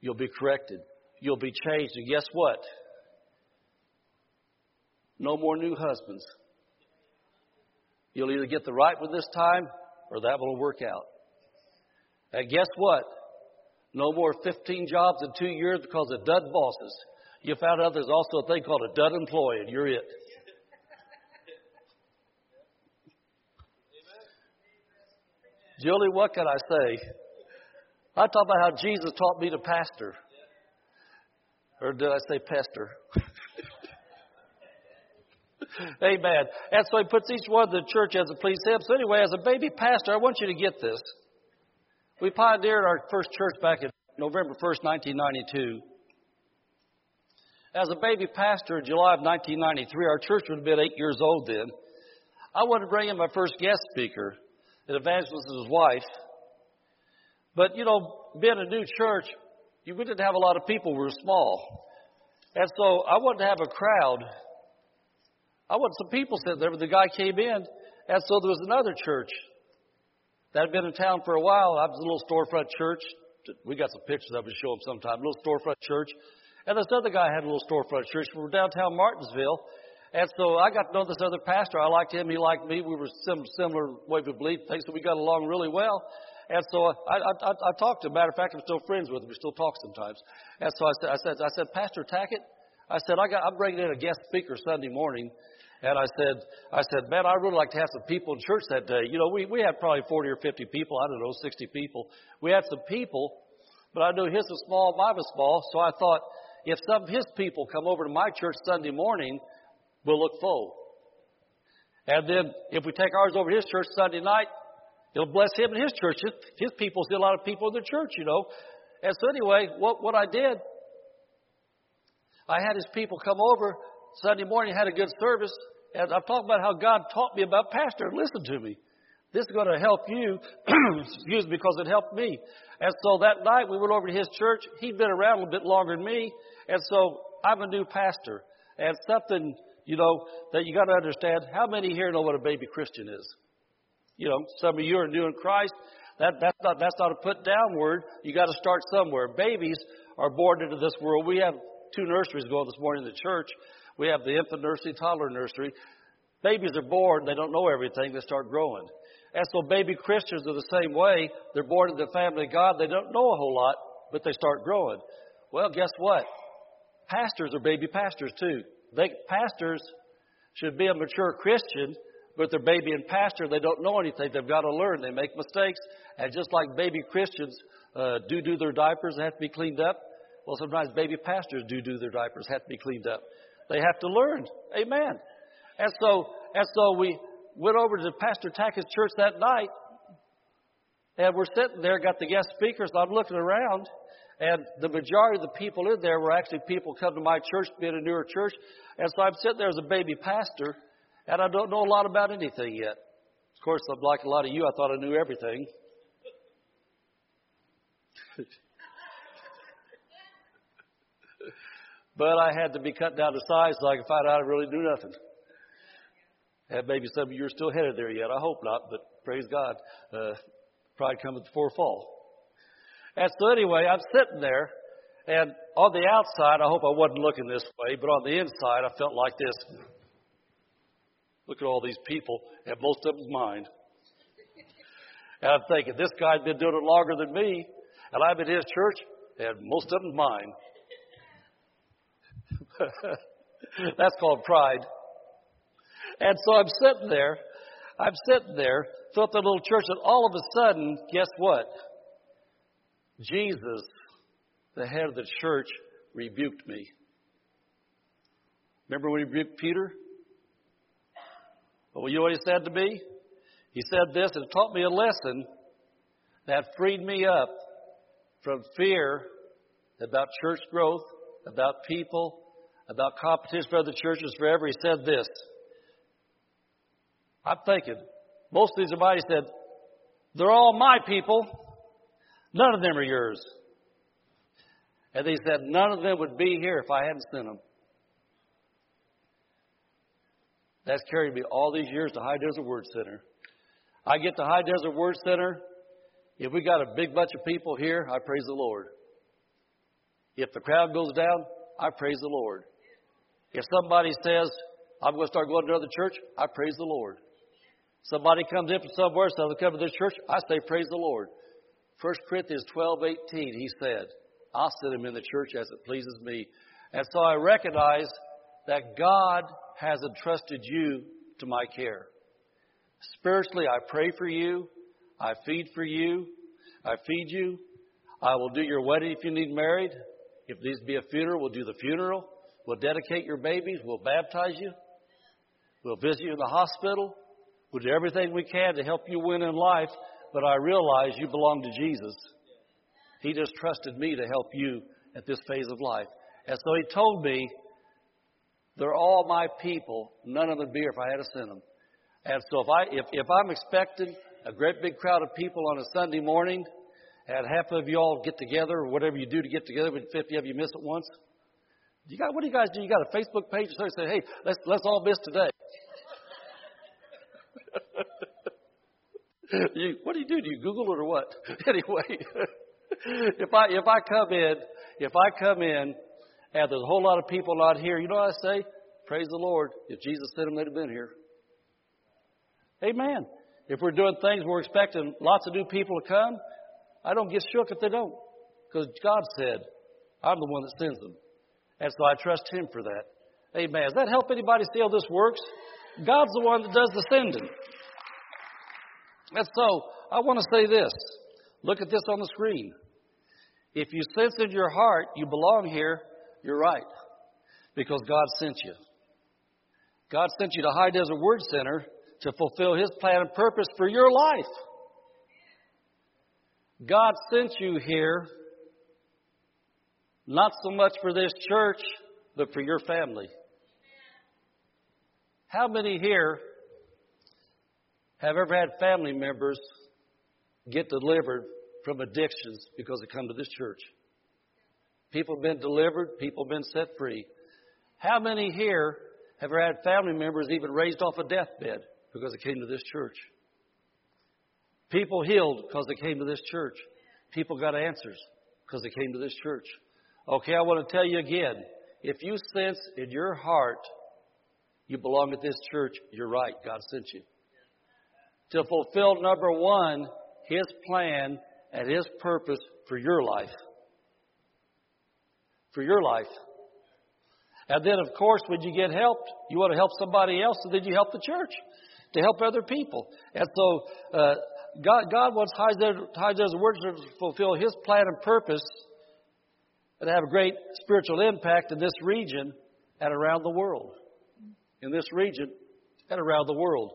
S2: you'll be corrected. You'll be changed. And guess what? No more new husbands. You'll either get the right one this time or that will work out. And guess what? No more 15 jobs in two years because of dud bosses. You found out there's also a thing called a dud employee, and you're it. Julie, what can I say? I talk about how Jesus taught me to pastor. Or did I say pester? Amen. And so he puts each one of the church as a please him. So anyway, as a baby pastor, I want you to get this. We pioneered our first church back in November 1st, 1992. As a baby pastor in July of 1993, our church would have been eight years old then. I wanted to bring in my first guest speaker, an evangelist and his wife. But, you know, being a new church, we didn't have a lot of people. We were small. And so I wanted to have a crowd. I wanted some people sitting there, but the guy came in. And so there was another church that had been in town for a while. I was a little storefront church. We got some pictures of it, show them sometime. A little storefront church. And this other guy had a little storefront church. Were downtown Martinsville. And so I got to know this other pastor. I liked him. He liked me. We were sim- similar way we believe things, so we got along really well. And so I, I, I talked to him. Matter of fact, I'm still friends with him. We still talk sometimes. And so I said, I said, I said, Pastor Tackett, I said, I got, I'm bringing in a guest speaker Sunday morning. And I said, I said, man, I'd really like to have some people in church that day. You know, we, we had probably 40 or 50 people. I don't know, 60 people. We had some people, but I knew his was small, mine was small. So I thought, if some of his people come over to my church Sunday morning, we'll look full. And then if we take ours over to his church Sunday night, it'll bless him and his church. His, his people see a lot of people in the church, you know. And so anyway, what, what I did, I had his people come over Sunday morning, had a good service. And I'm talking about how God taught me about pastor. Listen to me. This is going to help you, excuse me, because it helped me. And so that night we went over to his church. He'd been around a little bit longer than me. And so I'm a new pastor. And something, you know, that you got to understand, how many here know what a baby Christian is? You know, some of you are new in Christ. That, that's not, that's not a put down word. You got to start somewhere. Babies are born into this world. We have two nurseries going this morning in the church. We have the infant nursery, toddler nursery. Babies are born, they don't know everything, they start growing. And so baby Christians are the same way. They're born into the family of God, they don't know a whole lot, but they start growing. Well, guess what? Pastors are baby pastors too. They, pastors should be a mature Christian but they're baby and pastor. They don't know anything. They've got to learn. They make mistakes. And just like baby Christians uh, do do their diapers and have to be cleaned up, well, sometimes baby pastors do do their diapers, have to be cleaned up. They have to learn. Amen. And so, and so we went over to Pastor Tackett's church that night, and we're sitting there, got the guest speakers, and I'm looking around, and the majority of the people in there were actually people come to my church, being a newer church. And so I'm sitting there as a baby pastor, and I don't know a lot about anything yet. Of course, like a lot of you, I thought I knew everything. but I had to be cut down to size so I could find out I really do nothing. And maybe some of you are still headed there yet. I hope not, but praise God. Uh, pride cometh before fall. And so anyway, I'm sitting there, and on the outside, I hope I wasn't looking this way, but on the inside, I felt like this. Look at all these people, and most of them's mine. And I'm thinking, this guy's been doing it longer than me, and I'm in his church, and most of them's mine. That's called pride. And so I'm sitting there, I'm sitting there, felt the little church, and all of a sudden, guess what? Jesus, the head of the church, rebuked me. Remember when he rebuked Peter? Well, you know what he said to me? He said this and taught me a lesson that freed me up from fear about church growth, about people, about competition for other churches forever. He said this. I'm thinking, most of these are said, they're all my people. None of them are yours. And he said, none of them would be here if I hadn't sent them. That's carried me all these years to High Desert Word Center. I get to High Desert Word Center. If we got a big bunch of people here, I praise the Lord. If the crowd goes down, I praise the Lord. If somebody says, I'm going to start going to another church, I praise the Lord. Somebody comes in from somewhere, so they come to this church, I say, praise the Lord. 1 Corinthians 12, 18, he said, I'll set him in the church as it pleases me. And so I recognize that God has entrusted you to my care. Spiritually, I pray for you. I feed for you. I feed you. I will do your wedding if you need married. If needs to be a funeral, we'll do the funeral. We'll dedicate your babies. We'll baptize you. We'll visit you in the hospital. We'll do everything we can to help you win in life, but I realize you belong to Jesus. He just trusted me to help you at this phase of life. And so he told me, they're all my people. None of them be here if I had to send them. And so if I if, if I'm expecting a great big crowd of people on a Sunday morning, and half of you all get together, or whatever you do to get together, but 50 of you miss it once. You got what do you guys do? You got a Facebook page or something? Say, hey, let's let's all miss today. you, what do you do? Do you Google it or what? anyway, if I if I come in, if I come in, and there's a whole lot of people not here, you know what I say? Praise the Lord. If Jesus sent them, they'd have been here. Amen. If we're doing things we're expecting lots of new people to come, I don't get shook if they don't, because God said, "I'm the one that sends them," and so I trust Him for that. Amen. Does that help anybody see how this works? God's the one that does the sending. And so, I want to say this. Look at this on the screen. If you sense in your heart you belong here, you're right. Because God sent you. God sent you to High Desert Word Center to fulfill His plan and purpose for your life. God sent you here not so much for this church, but for your family. How many here have ever had family members get delivered from addictions because they come to this church? People have been delivered, people have been set free. How many here have ever had family members even raised off a deathbed because they came to this church? People healed because they came to this church. People got answers because they came to this church. Okay, I want to tell you again. If you sense in your heart you belong at this church, you're right. God sent you. To fulfill, number one, His plan and His purpose for your life. For your life. And then, of course, when you get helped, you want to help somebody else, and then you help the church. to help other people. And so uh, God, God wants High Desert Word to fulfill His plan and purpose and have a great spiritual impact in this region and around the world. In this region and around the world.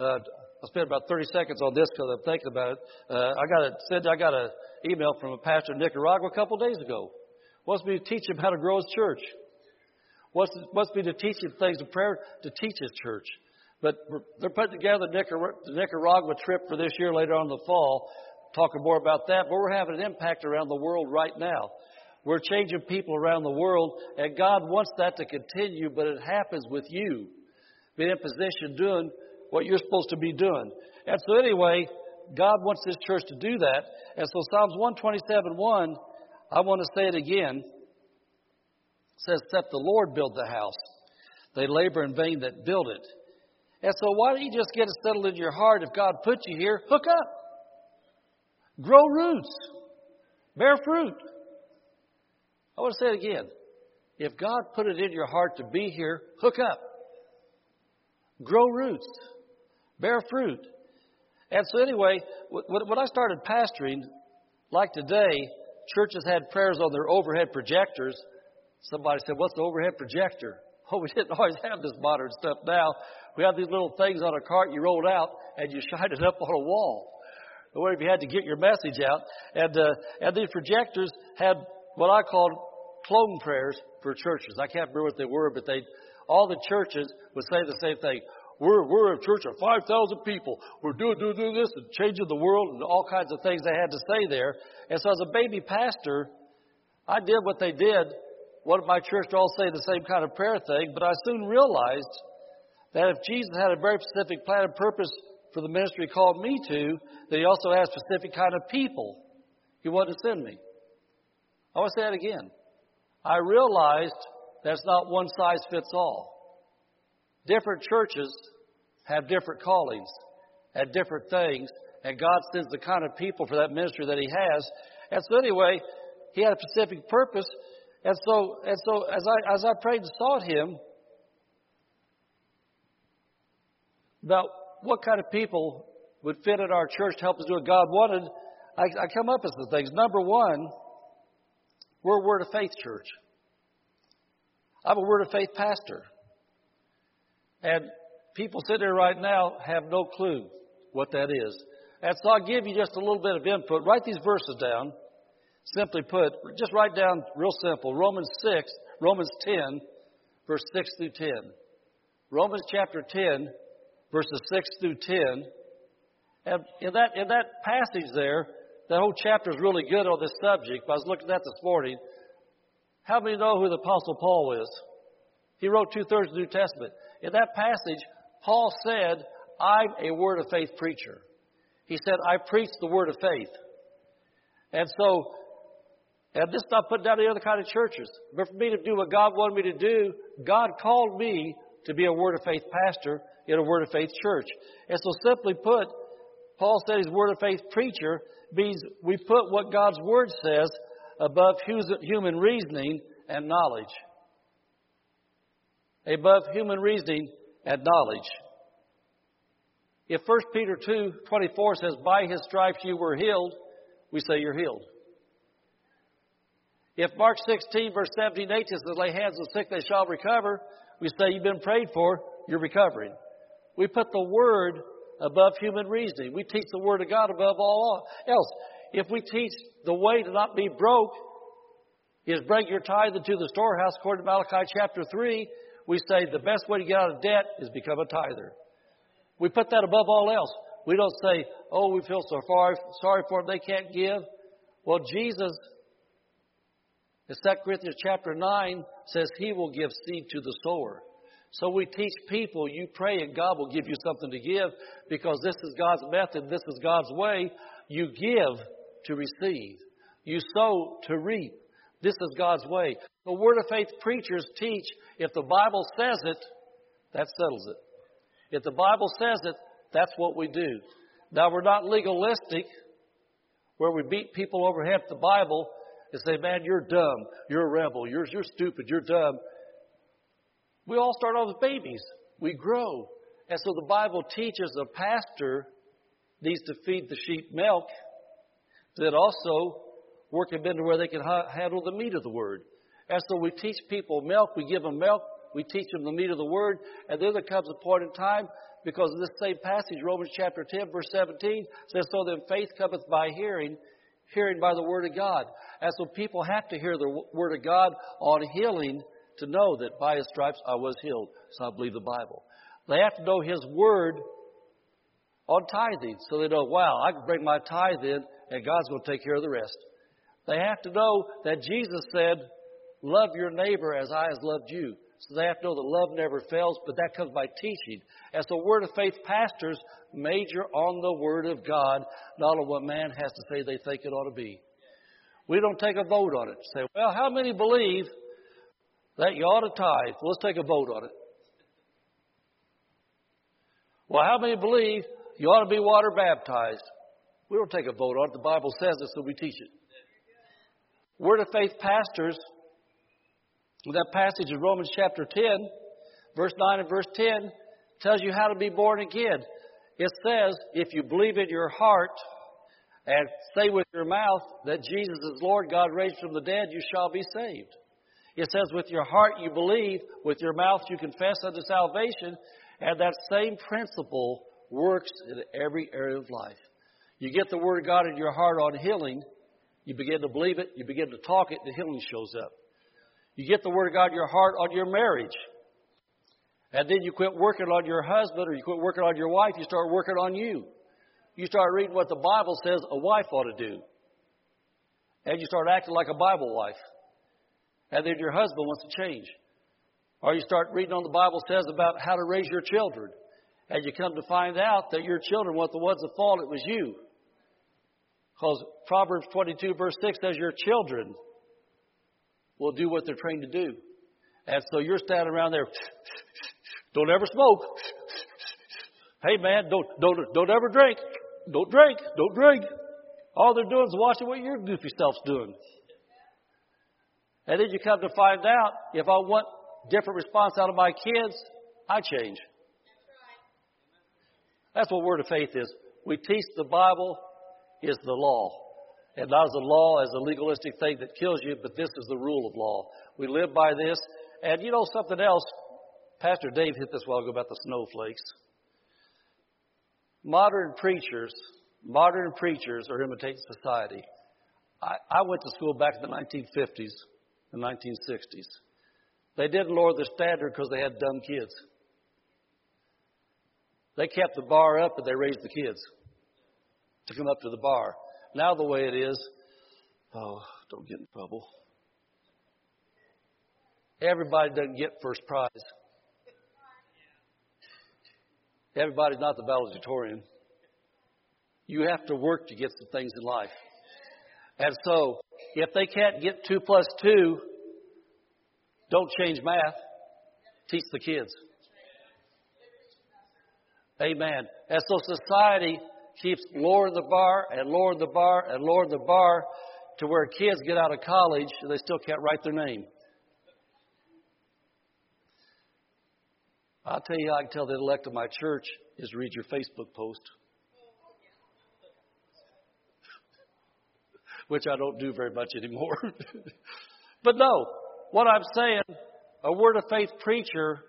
S2: Uh, I spent about 30 seconds on this because I'm thinking about it. Uh, I got a said I got an email from a pastor in Nicaragua a couple of days ago. Wants me to teach him how to grow his church. Wants, wants me to teach him things of prayer to teach his church. But they're putting together the Nicaragua trip for this year later on in the fall, talking more about that. But we're having an impact around the world right now. We're changing people around the world, and God wants that to continue, but it happens with you being in position doing what you're supposed to be doing. And so, anyway, God wants this church to do that. And so, Psalms 127 1, I want to say it again, says, Except the Lord build the house, they labor in vain that build it. And so, why don't you just get it settled in your heart? If God put you here, hook up, grow roots, bear fruit. I want to say it again. If God put it in your heart to be here, hook up, grow roots, bear fruit. And so, anyway, when I started pastoring, like today, churches had prayers on their overhead projectors. Somebody said, What's the overhead projector? Oh, we didn't always have this modern stuff now. We have these little things on a cart you rolled out and you shined it up on a wall. Or if you had to get your message out. And, uh, and these projectors had what I called clone prayers for churches. I can't remember what they were, but they, all the churches would say the same thing. We're, we're a church of 5,000 people. We're doing, doing, doing this and changing the world and all kinds of things they had to say there. And so as a baby pastor, I did what they did. Of my church to all say the same kind of prayer thing, but I soon realized that if Jesus had a very specific plan and purpose for the ministry he called me to, that he also has specific kind of people he wanted to send me. I want to say that again. I realized that's not one size fits all. Different churches have different callings at different things, and God sends the kind of people for that ministry that He has. And so, anyway, He had a specific purpose. And so, and so as I as I prayed and sought Him, about what kind of people would fit in our church to help us do what God wanted, I, I come up with some things. Number one, we're a Word of Faith church. I'm a Word of Faith pastor. And people sitting there right now have no clue what that is. And so I'll give you just a little bit of input. Write these verses down. Simply put, just write down real simple Romans 6, Romans 10, verse 6 through 10. Romans chapter 10, verses 6 through 10. And in that, in that passage there, that whole chapter is really good on this subject. I was looking at this morning. How many know who the Apostle Paul is? He wrote two thirds of the New Testament. In that passage, Paul said, I'm a word of faith preacher. He said, I preach the word of faith. And so, and this is not putting down any other kind of churches. But for me to do what God wanted me to do, God called me to be a word of faith pastor in a word of faith church. And so simply put, Paul said he's a word of faith preacher means we put what God's word says above human reasoning and knowledge. Above human reasoning and knowledge. If 1 Peter 2 24 says, By his stripes you were healed, we say you're healed. If Mark 16, verse 17 18 says, Lay hands on the sick, they shall recover, we say you've been prayed for, you're recovering. We put the Word above human reasoning. We teach the Word of God above all else. If we teach the way to not be broke is bring your tithe into the storehouse, according to Malachi chapter 3, we say the best way to get out of debt is become a tither. We put that above all else. We don't say, oh, we feel so far, sorry for them, they can't give. Well, Jesus, in 2 Corinthians chapter 9, says he will give seed to the sower. So we teach people, you pray and God will give you something to give because this is God's method, this is God's way. You give to receive, you sow to reap. This is God's way. The Word of Faith preachers teach if the Bible says it, that settles it. If the Bible says it, that's what we do. Now, we're not legalistic where we beat people over the head with the Bible and say, man, you're dumb, you're a rebel, you're, you're stupid, you're dumb. We all start off as babies. We grow. And so the Bible teaches a pastor needs to feed the sheep milk, that also work them into where they can ha- handle the meat of the word. And so we teach people milk, we give them milk, we teach them the meat of the word, and then there comes a point in time, because this same passage, Romans chapter 10, verse 17, says, So then faith cometh by hearing, hearing by the word of God. And so people have to hear the word of God on healing to know that by his stripes I was healed. So I believe the Bible. They have to know his word on tithing. So they know, wow, I can bring my tithe in and God's going to take care of the rest. They have to know that Jesus said, Love your neighbor as I has loved you. So they have to know that love never fails, but that comes by teaching. As the Word of Faith pastors, major on the Word of God, not on what man has to say they think it ought to be. We don't take a vote on it. Say, well, how many believe that you ought to tithe? Let's take a vote on it. Well, how many believe you ought to be water baptized? We don't take a vote on it. The Bible says it, so we teach it. Word of Faith pastors that passage in Romans chapter 10, verse 9 and verse 10, tells you how to be born again. It says, if you believe in your heart and say with your mouth that Jesus is Lord, God raised from the dead, you shall be saved. It says, with your heart you believe, with your mouth you confess unto salvation, and that same principle works in every area of life. You get the Word of God in your heart on healing, you begin to believe it, you begin to talk it, the healing shows up. You get the Word of God in your heart on your marriage. And then you quit working on your husband or you quit working on your wife, you start working on you. You start reading what the Bible says a wife ought to do. And you start acting like a Bible wife. And then your husband wants to change. Or you start reading on the Bible says about how to raise your children. And you come to find out that your children weren't the ones that fault, it was you. Because Proverbs 22, verse 6 says, Your children will do what they're trained to do. And so you're standing around there, don't ever smoke. Hey man, don't don't don't ever drink. Don't drink. Don't drink. All they're doing is watching what your goofy self's doing. And then you come to find out if I want different response out of my kids, I change. That's what word of faith is. We teach the Bible is the law. And not as a law, as a legalistic thing that kills you, but this is the rule of law. We live by this. And you know something else? Pastor Dave hit this while ago about the snowflakes. Modern preachers, modern preachers are imitating society. I, I went to school back in the 1950s, the 1960s. They didn't lower the standard because they had dumb kids. They kept the bar up but they raised the kids to come up to the bar. Now the way it is, oh, don't get in trouble. Everybody doesn't get first prize. Everybody's not the valedictorian. You have to work to get some things in life. And so, if they can't get two plus two, don't change math. Teach the kids. Amen. And so society keeps lowering the bar and lowering the bar and lowering the bar to where kids get out of college and they still can't write their name. I'll tell you I can tell the elect of my church is read your Facebook post. Which I don't do very much anymore. but no, what I'm saying, a word of faith preacher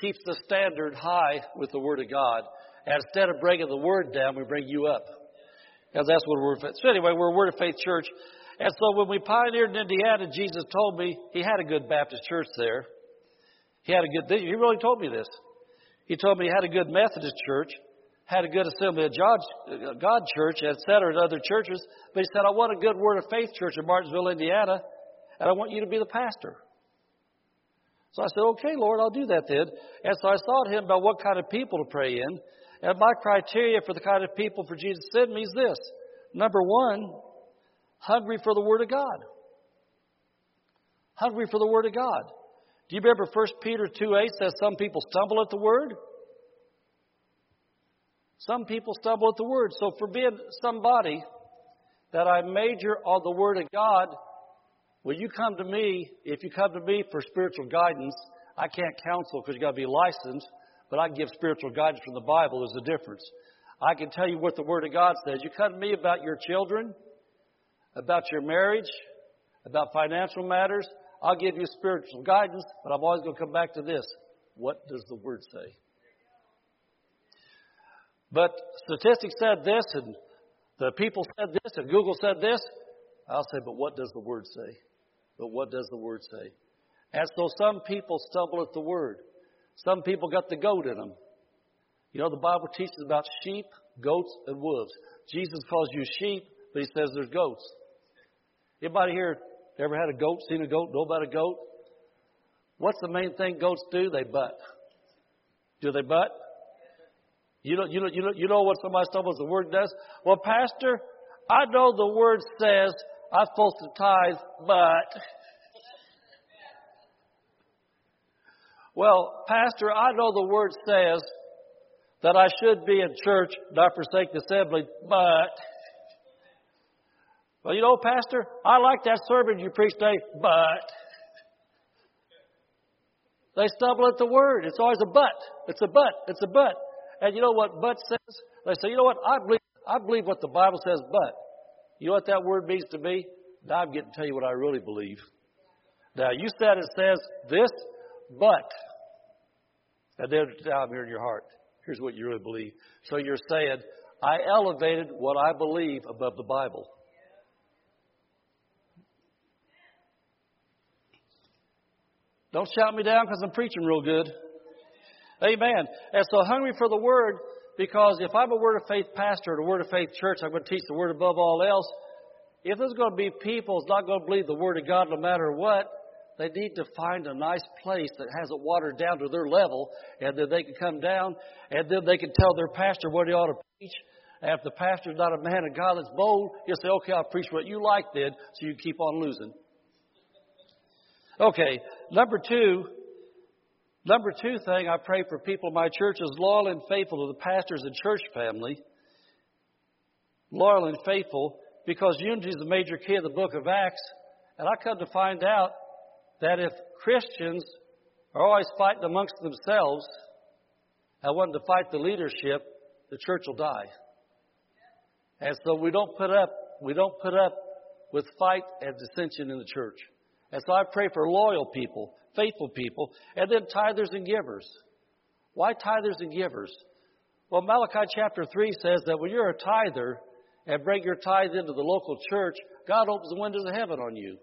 S2: keeps the standard high with the Word of God. And instead of bringing the Word down, we bring you up. Because that's what we're. So anyway, we're a Word of Faith church. And so when we pioneered in Indiana, Jesus told me he had a good Baptist church there. He had a good. He really told me this. He told me he had a good Methodist church, had a good Assembly of God, uh, God church, etc., and other churches. But he said, I want a good Word of Faith church in Martinsville, Indiana, and I want you to be the pastor. So I said, okay, Lord, I'll do that then. And so I sought him about what kind of people to pray in. And my criteria for the kind of people for Jesus to send me is this. Number one, hungry for the Word of God. Hungry for the Word of God. Do you remember 1 Peter 2 8 says some people stumble at the Word? Some people stumble at the Word. So forbid somebody that I major on the Word of God, Will you come to me, if you come to me for spiritual guidance, I can't counsel because you've got to be licensed, but I can give spiritual guidance from the Bible. There's a difference. I can tell you what the Word of God says. You come to me about your children, about your marriage, about financial matters. I'll give you spiritual guidance, but I'm always going to come back to this. What does the Word say? But statistics said this, and the people said this, and Google said this. I'll say, but what does the Word say? But what does the Word say? And so some people stumble at the Word. Some people got the goat in them. You know, the Bible teaches about sheep, goats, and wolves. Jesus calls you sheep, but he says there's goats. Anybody here ever had a goat, seen a goat, know about a goat? What's the main thing goats do? They butt. Do they butt? You know, you know, you know, you know what somebody stumbles the word does? Well, Pastor, I know the word says I'm supposed to tithe, but. Well, Pastor, I know the word says that I should be in church, not forsake the assembly, but. Well, you know, Pastor, I like that sermon you preached today, but. They stumble at the word. It's always a but. It's a but. It's a but. And you know what but says? They say, you know what? I believe, I believe what the Bible says, but. You know what that word means to me? Now I'm getting to tell you what I really believe. Now you said it says this, but. And then down here in your heart, here's what you really believe. So you're saying, I elevated what I believe above the Bible. Don't shout me down because I'm preaching real good. Amen. And so hungry for the word because if I'm a word of faith pastor at a word of faith church, I'm going to teach the word above all else. If there's going to be people who's not going to believe the word of God no matter what, they need to find a nice place that has it watered down to their level, and then they can come down, and then they can tell their pastor what he ought to preach. And if the pastor's not a man of God that's bold, he'll say, "Okay, I'll preach what you like then, so you keep on losing." Okay, number two. Number two thing I pray for people in my church is loyal and faithful to the pastors and church family. Loyal and faithful because unity is the major key of the book of Acts. And I come to find out that if Christians are always fighting amongst themselves and wanting to fight the leadership, the church will die. And so we don't put up, we don't put up with fight and dissension in the church. And so I pray for loyal people, faithful people, and then tithers and givers. Why tithers and givers? Well, Malachi chapter 3 says that when you're a tither and bring your tithe into the local church, God opens the windows of heaven on you.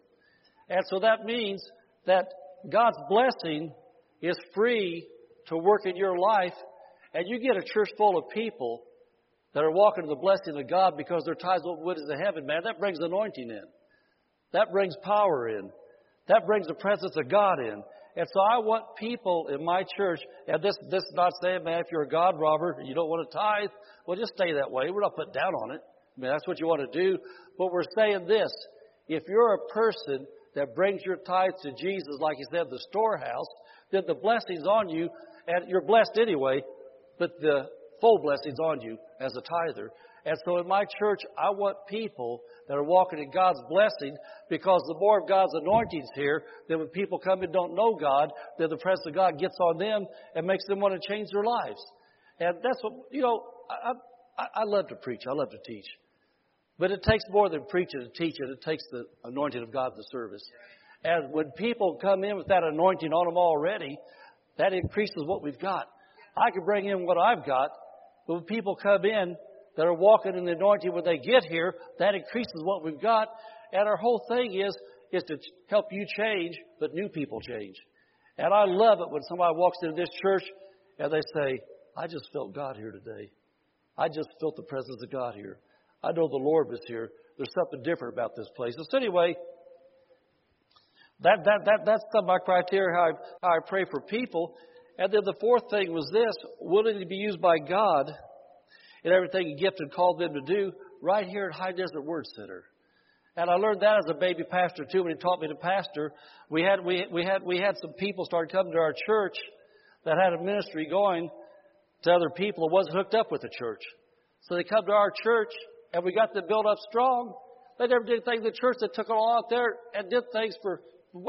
S2: And so that means that God's blessing is free to work in your life, and you get a church full of people that are walking in the blessing of God because their tithes open windows of heaven, man, that brings anointing in. That brings power in. That brings the presence of God in. And so I want people in my church, and this this is not saying, man, if you're a God robber and you don't want to tithe, well, just stay that way. We're not putting down on it. I mean, that's what you want to do. But we're saying this if you're a person that brings your tithes to Jesus, like he said, the storehouse, then the blessing's on you, and you're blessed anyway, but the full blessing's on you as a tither. And so in my church, I want people that are walking in God's blessing because the more of God's anointings here, then when people come and don't know God, then the presence of God gets on them and makes them want to change their lives. And that's what, you know, I, I, I love to preach. I love to teach. But it takes more than preaching and teaching. It takes the anointing of God the service. And when people come in with that anointing on them already, that increases what we've got. I can bring in what I've got, but when people come in that are walking in the anointing when they get here, that increases what we've got. And our whole thing is is to help you change, but new people change. And I love it when somebody walks into this church and they say, I just felt God here today. I just felt the presence of God here. I know the Lord was here. There's something different about this place. So anyway, that, that, that, that's some of my criteria how I, how I pray for people. And then the fourth thing was this willing to be used by God in everything gifted and called them to do right here at High Desert Word Center. And I learned that as a baby pastor too. When he taught me to pastor, we had we we had we had some people start coming to our church that had a ministry going to other people that wasn't hooked up with the church. So they come to our church and we got them built up strong. They never did anything in the church. They took it all out there and did things for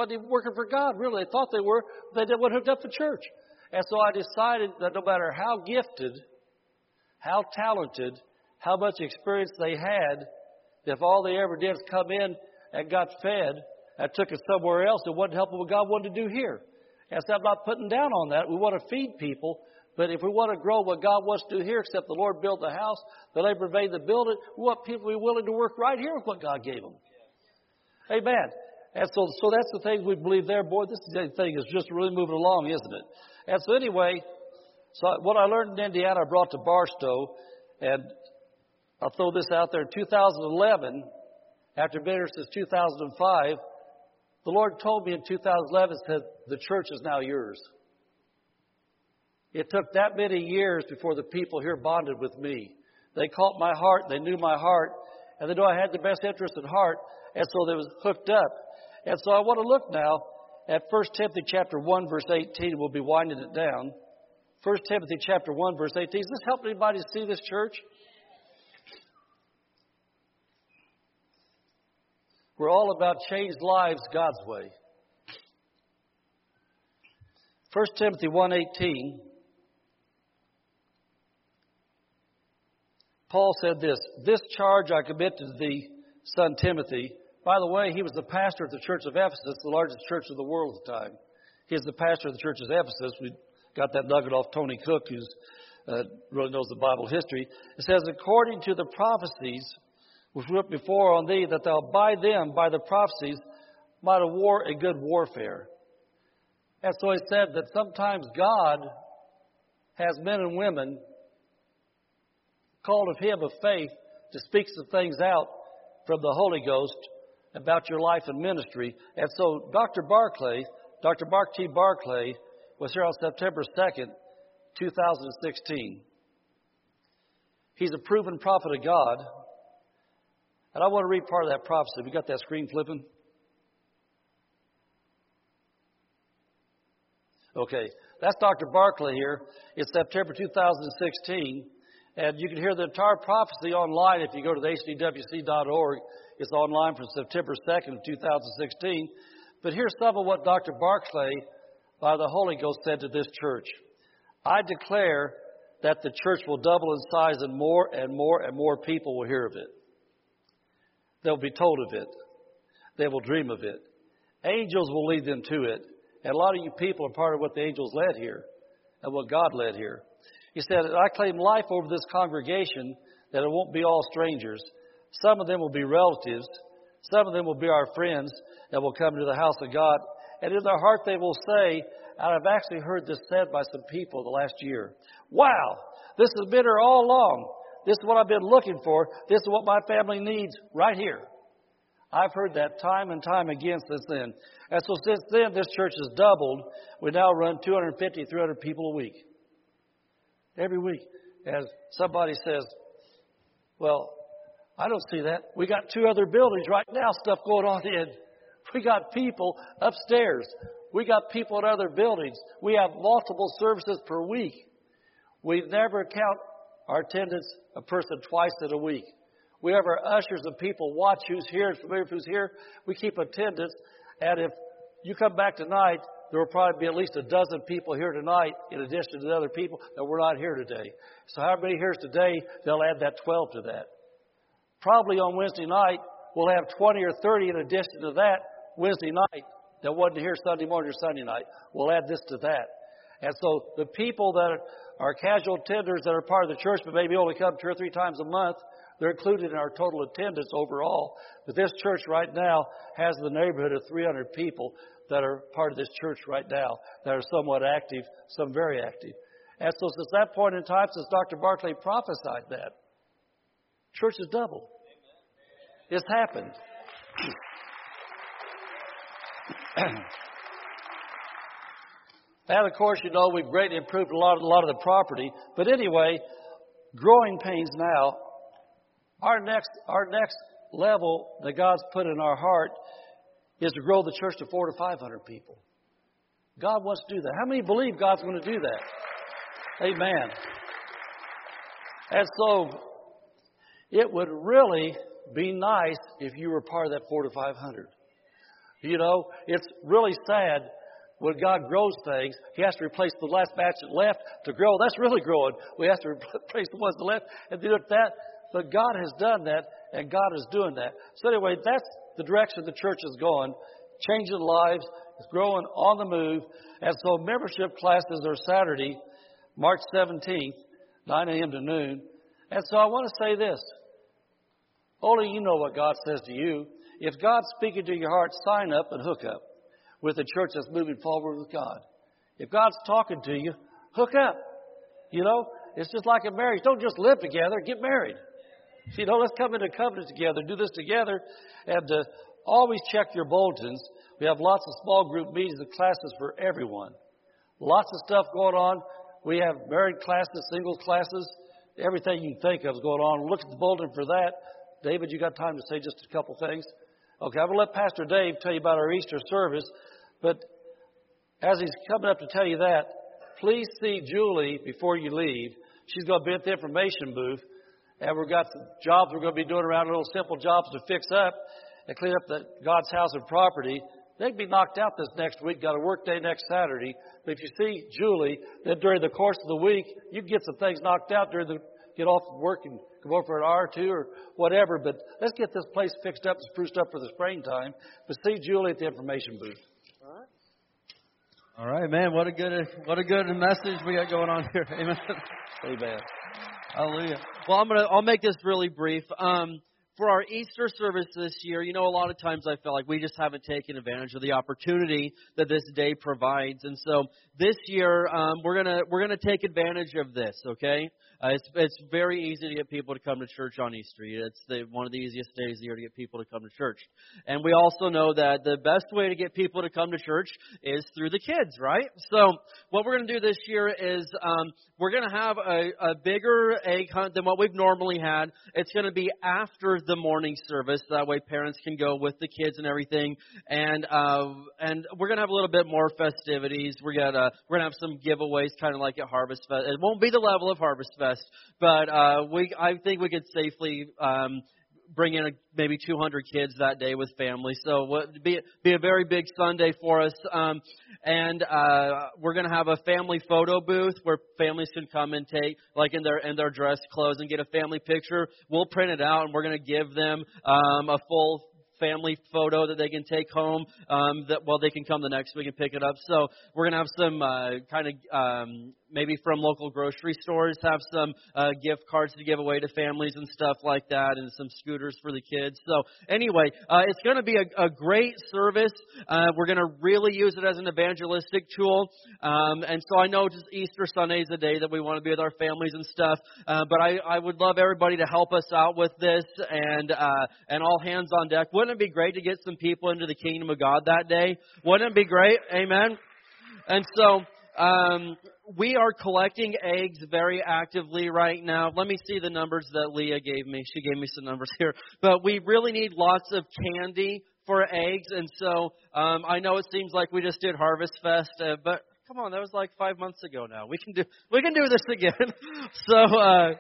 S2: they were working for God. Really, they thought they were. They didn't hooked up to church. And so I decided that no matter how gifted, how talented, how much experience they had, if all they ever did was come in and got fed and took it somewhere else, it wasn't helping what God wanted to do here. And so I'm not putting down on that. We want to feed people, but if we want to grow what God wants to do here, except the Lord built the house, the labor made the building, we want people to be willing to work right here with what God gave them. Amen. And so, so that's the things we believe there. Boy, this thing is just really moving along, isn't it? And so anyway, so what I learned in Indiana, I brought to Barstow, and I'll throw this out there. In 2011, after being here since 2005, the Lord told me in 2011, said, the church is now yours. It took that many years before the people here bonded with me. They caught my heart, they knew my heart, and they knew I had the best interest at heart, and so they was hooked up. And so I want to look now at 1 Timothy chapter 1 verse 18. We'll be winding it down. 1 Timothy chapter 1 verse 18. Does this help anybody see this church? We're all about changed lives God's way. 1 Timothy 1:18 Paul said this, "This charge I commit to thee, son Timothy." By the way, he was the pastor of the church of Ephesus, the largest church of the world at the time. He is the pastor of the church of Ephesus. We got that nugget off Tony Cooke, who uh, really knows the Bible history. It says, "According to the prophecies which were before on thee, that thou by them, by the prophecies, might have war a good warfare. And so he said that sometimes God has men and women called of him of faith to speak some things out from the Holy Ghost about your life and ministry. And so Dr. Barclay, Dr. Mark T. Barclay, was here on September 2nd, 2016. He's a proven prophet of God. And I want to read part of that prophecy. We got that screen flipping? Okay, that's Dr. Barclay here. It's September 2016, and you can hear the entire prophecy online if you go to the hdwc.org. It's online from September 2nd, 2016. But here's some of what Dr. Barclay, by the Holy Ghost, said to this church. I declare that the church will double in size and more and more and more people will hear of it. They'll be told of it. They will dream of it. Angels will lead them to it. And a lot of you people are part of what the angels led here and what God led here. He said, I claim life over this congregation that it won't be all strangers. Some of them will be relatives. Some of them will be our friends that will come to the house of God. And in their heart they will say, and I've actually heard this said by some people the last year, wow, this has been here all along. This is what I've been looking for. This is what my family needs right here. I've heard that time and time again since then. And so since then, this church has doubled. We now run 250, 300 people a week. Every week. As somebody says, well, I don't see that. We got two other buildings right now, stuff going on in. We got people upstairs. We got people in other buildings. We have multiple services per week. We never count our attendance a person twice in a week. We have our ushers and people watch who's here and familiar with who's here. We keep attendance. And if you come back tonight, there will probably be at least a dozen people here tonight in addition to the other people that were not here today. So how many here today, they'll add that 12 to that. Probably on Wednesday night, we'll have 20 or 30 in addition to that Wednesday night that wasn't here Sunday morning or Sunday night. We'll add this to that. And so the people that are casual tenders that are part of the church but maybe only come two or three times a month, they're included in our total attendance overall. But this church right now has the neighborhood of 300 people that are part of this church right now that are somewhat active, some very active. And so since that point in time, since Dr. Barclay prophesied that, church has doubled. It's happened. And of course, you know, we've greatly improved a lot, a lot of the property. But anyway, growing pains now. Our next, our next level that God's put in our heart is to grow the church to four to five hundred people. God wants to do that. How many believe God's going to do that? Amen. And so, it would really be nice if you were part of that four to five hundred. You know, it's really sad when God grows things, He has to replace the last batch that left to grow. That's really growing. We have to replace the ones that left and do that. But God has done that, and God is doing that. So anyway, that's the direction the church is going, changing lives, it's growing on the move. And so membership classes are Saturday, March 17th, 9 a.m. to noon. And so I want to say this. Only you know what God says to you. If God's speaking to your heart, sign up and hook up with a church that's moving forward with God. If God's talking to you, hook up. You know, it's just like a marriage. Don't just live together, get married. You know, let's come into covenant together, do this together, and uh, always check your bulletins. We have lots of small group meetings and classes for everyone. Lots of stuff going on. We have married classes, single classes, everything you think of is going on. Look at the bulletin for that. David, you got time to say just a couple things? Okay, I'm going to let Pastor Dave tell you about our Easter service, but as he's coming up to tell you that, please see Julie before you leave. She's going to be at the information booth, and we've got some jobs we're going to be doing around little simple jobs to fix up and clean up the God's house and property. They can be knocked out this next week. Got a work day next Saturday. But if you see Julie, then during the course of the week, you get some things knocked out during the get off work and come over for an hour or two or whatever. But let's get this place fixed up and spruced up for the springtime. But see Julie at the information booth.
S3: All right. All right, man. What a good what a good message we got going on here. Amen.
S2: Amen.
S3: Hallelujah. Well, I'm gonna I'll make this really brief. Um, for our Easter service this year, you know, a lot of times I felt like we just haven't taken advantage of the opportunity that this day provides, and so this year um, we're gonna we're gonna take advantage of this. Okay, uh, it's it's very easy to get people to come to church on Easter. It's the, one of the easiest days of the year to get people to come to church, and we also know that the best way to get people to come to church is through the kids, right? So what we're gonna do this year is um, we're gonna have a, a bigger egg hunt than what we've normally had. It's gonna be after the morning service. That way, parents can go with the kids and everything. And uh, and we're gonna have a little bit more festivities. We're gonna we're gonna have some giveaways, kind of like at Harvest Fest. It won't be the level of Harvest Fest, but uh, we I think we could safely um, bring in a, maybe 200 kids that day with families. So what be be a very big Sunday for us. Um, and uh, we're going to have a family photo booth where families can come and take like in their in their dress clothes and get a family picture. We'll print it out and we're going to give them um, a full family photo that they can take home. Um, that well, they can come the next week and pick it up. So we're gonna have some uh, kind of um, maybe from local grocery stores have some uh, gift cards to give away to families and stuff like that, and some scooters for the kids. So anyway, uh, it's going to be a, a great service. Uh, we're going to really use it as an evangelistic tool. Um, and so I know just Easter Sunday is a day that we want to be with our families and stuff. Uh, but I, I would love everybody to help us out with this and uh, and all hands on deck. Wouldn't it be great to get some people into the kingdom of God that day? Wouldn't it be great? Amen. And so um, we are collecting eggs very actively right now. Let me see the numbers that Leah gave me. She gave me some numbers here. But we really need lots of candy for eggs. And so um, I know it seems like we just did Harvest Fest, uh, but come on, that was like five months ago now. We can do we can do this again. so uh,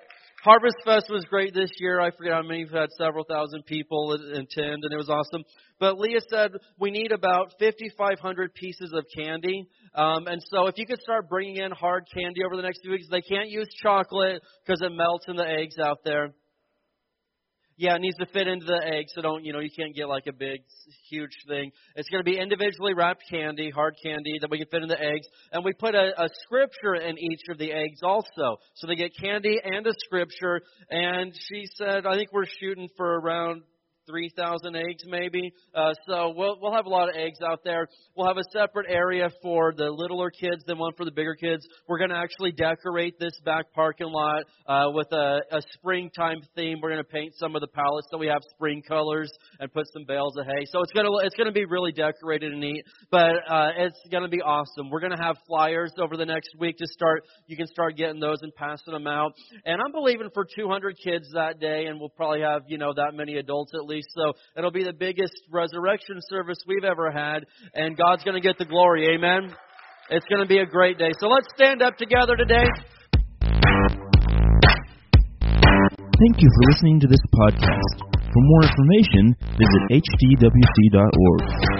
S3: Harvest Fest was great this year. I forget how many. We've had several thousand people attend, and it was awesome. But Leah said we need about 5,500 pieces of candy. Um, and so if you could start bringing in hard candy over the next few weeks, they can't use chocolate because it melts in the eggs out there. Yeah, it needs to fit into the egg, so don't, you know, you can't get like a big, huge thing. It's going to be individually wrapped candy, hard candy that we can fit in the eggs. And we put a, a scripture in each of the eggs also. So they get candy and a scripture. And she said, I think we're shooting for around 3,000 eggs maybe. Uh, so we'll, we'll have a lot of eggs out there. We'll have a separate area for the littler kids than one for the bigger kids. We're going to actually decorate this back parking lot uh, with a, a springtime theme. We're going to paint some of the pallets so we have spring colors and put some bales of hay. So it's going to it's going to be really decorated and neat, but uh, it's going to be awesome. We're going to have flyers over the next week to start. You can start getting those and passing them out. And I'm believing for 200 kids that day, and we'll probably have you know that many adults at least. So it'll be the biggest resurrection service we've ever had, and God's going to get the glory. Amen. It's going to be a great day. So let's stand up together today.
S1: Thank you for listening to this podcast. For more information, visit hdwc.org.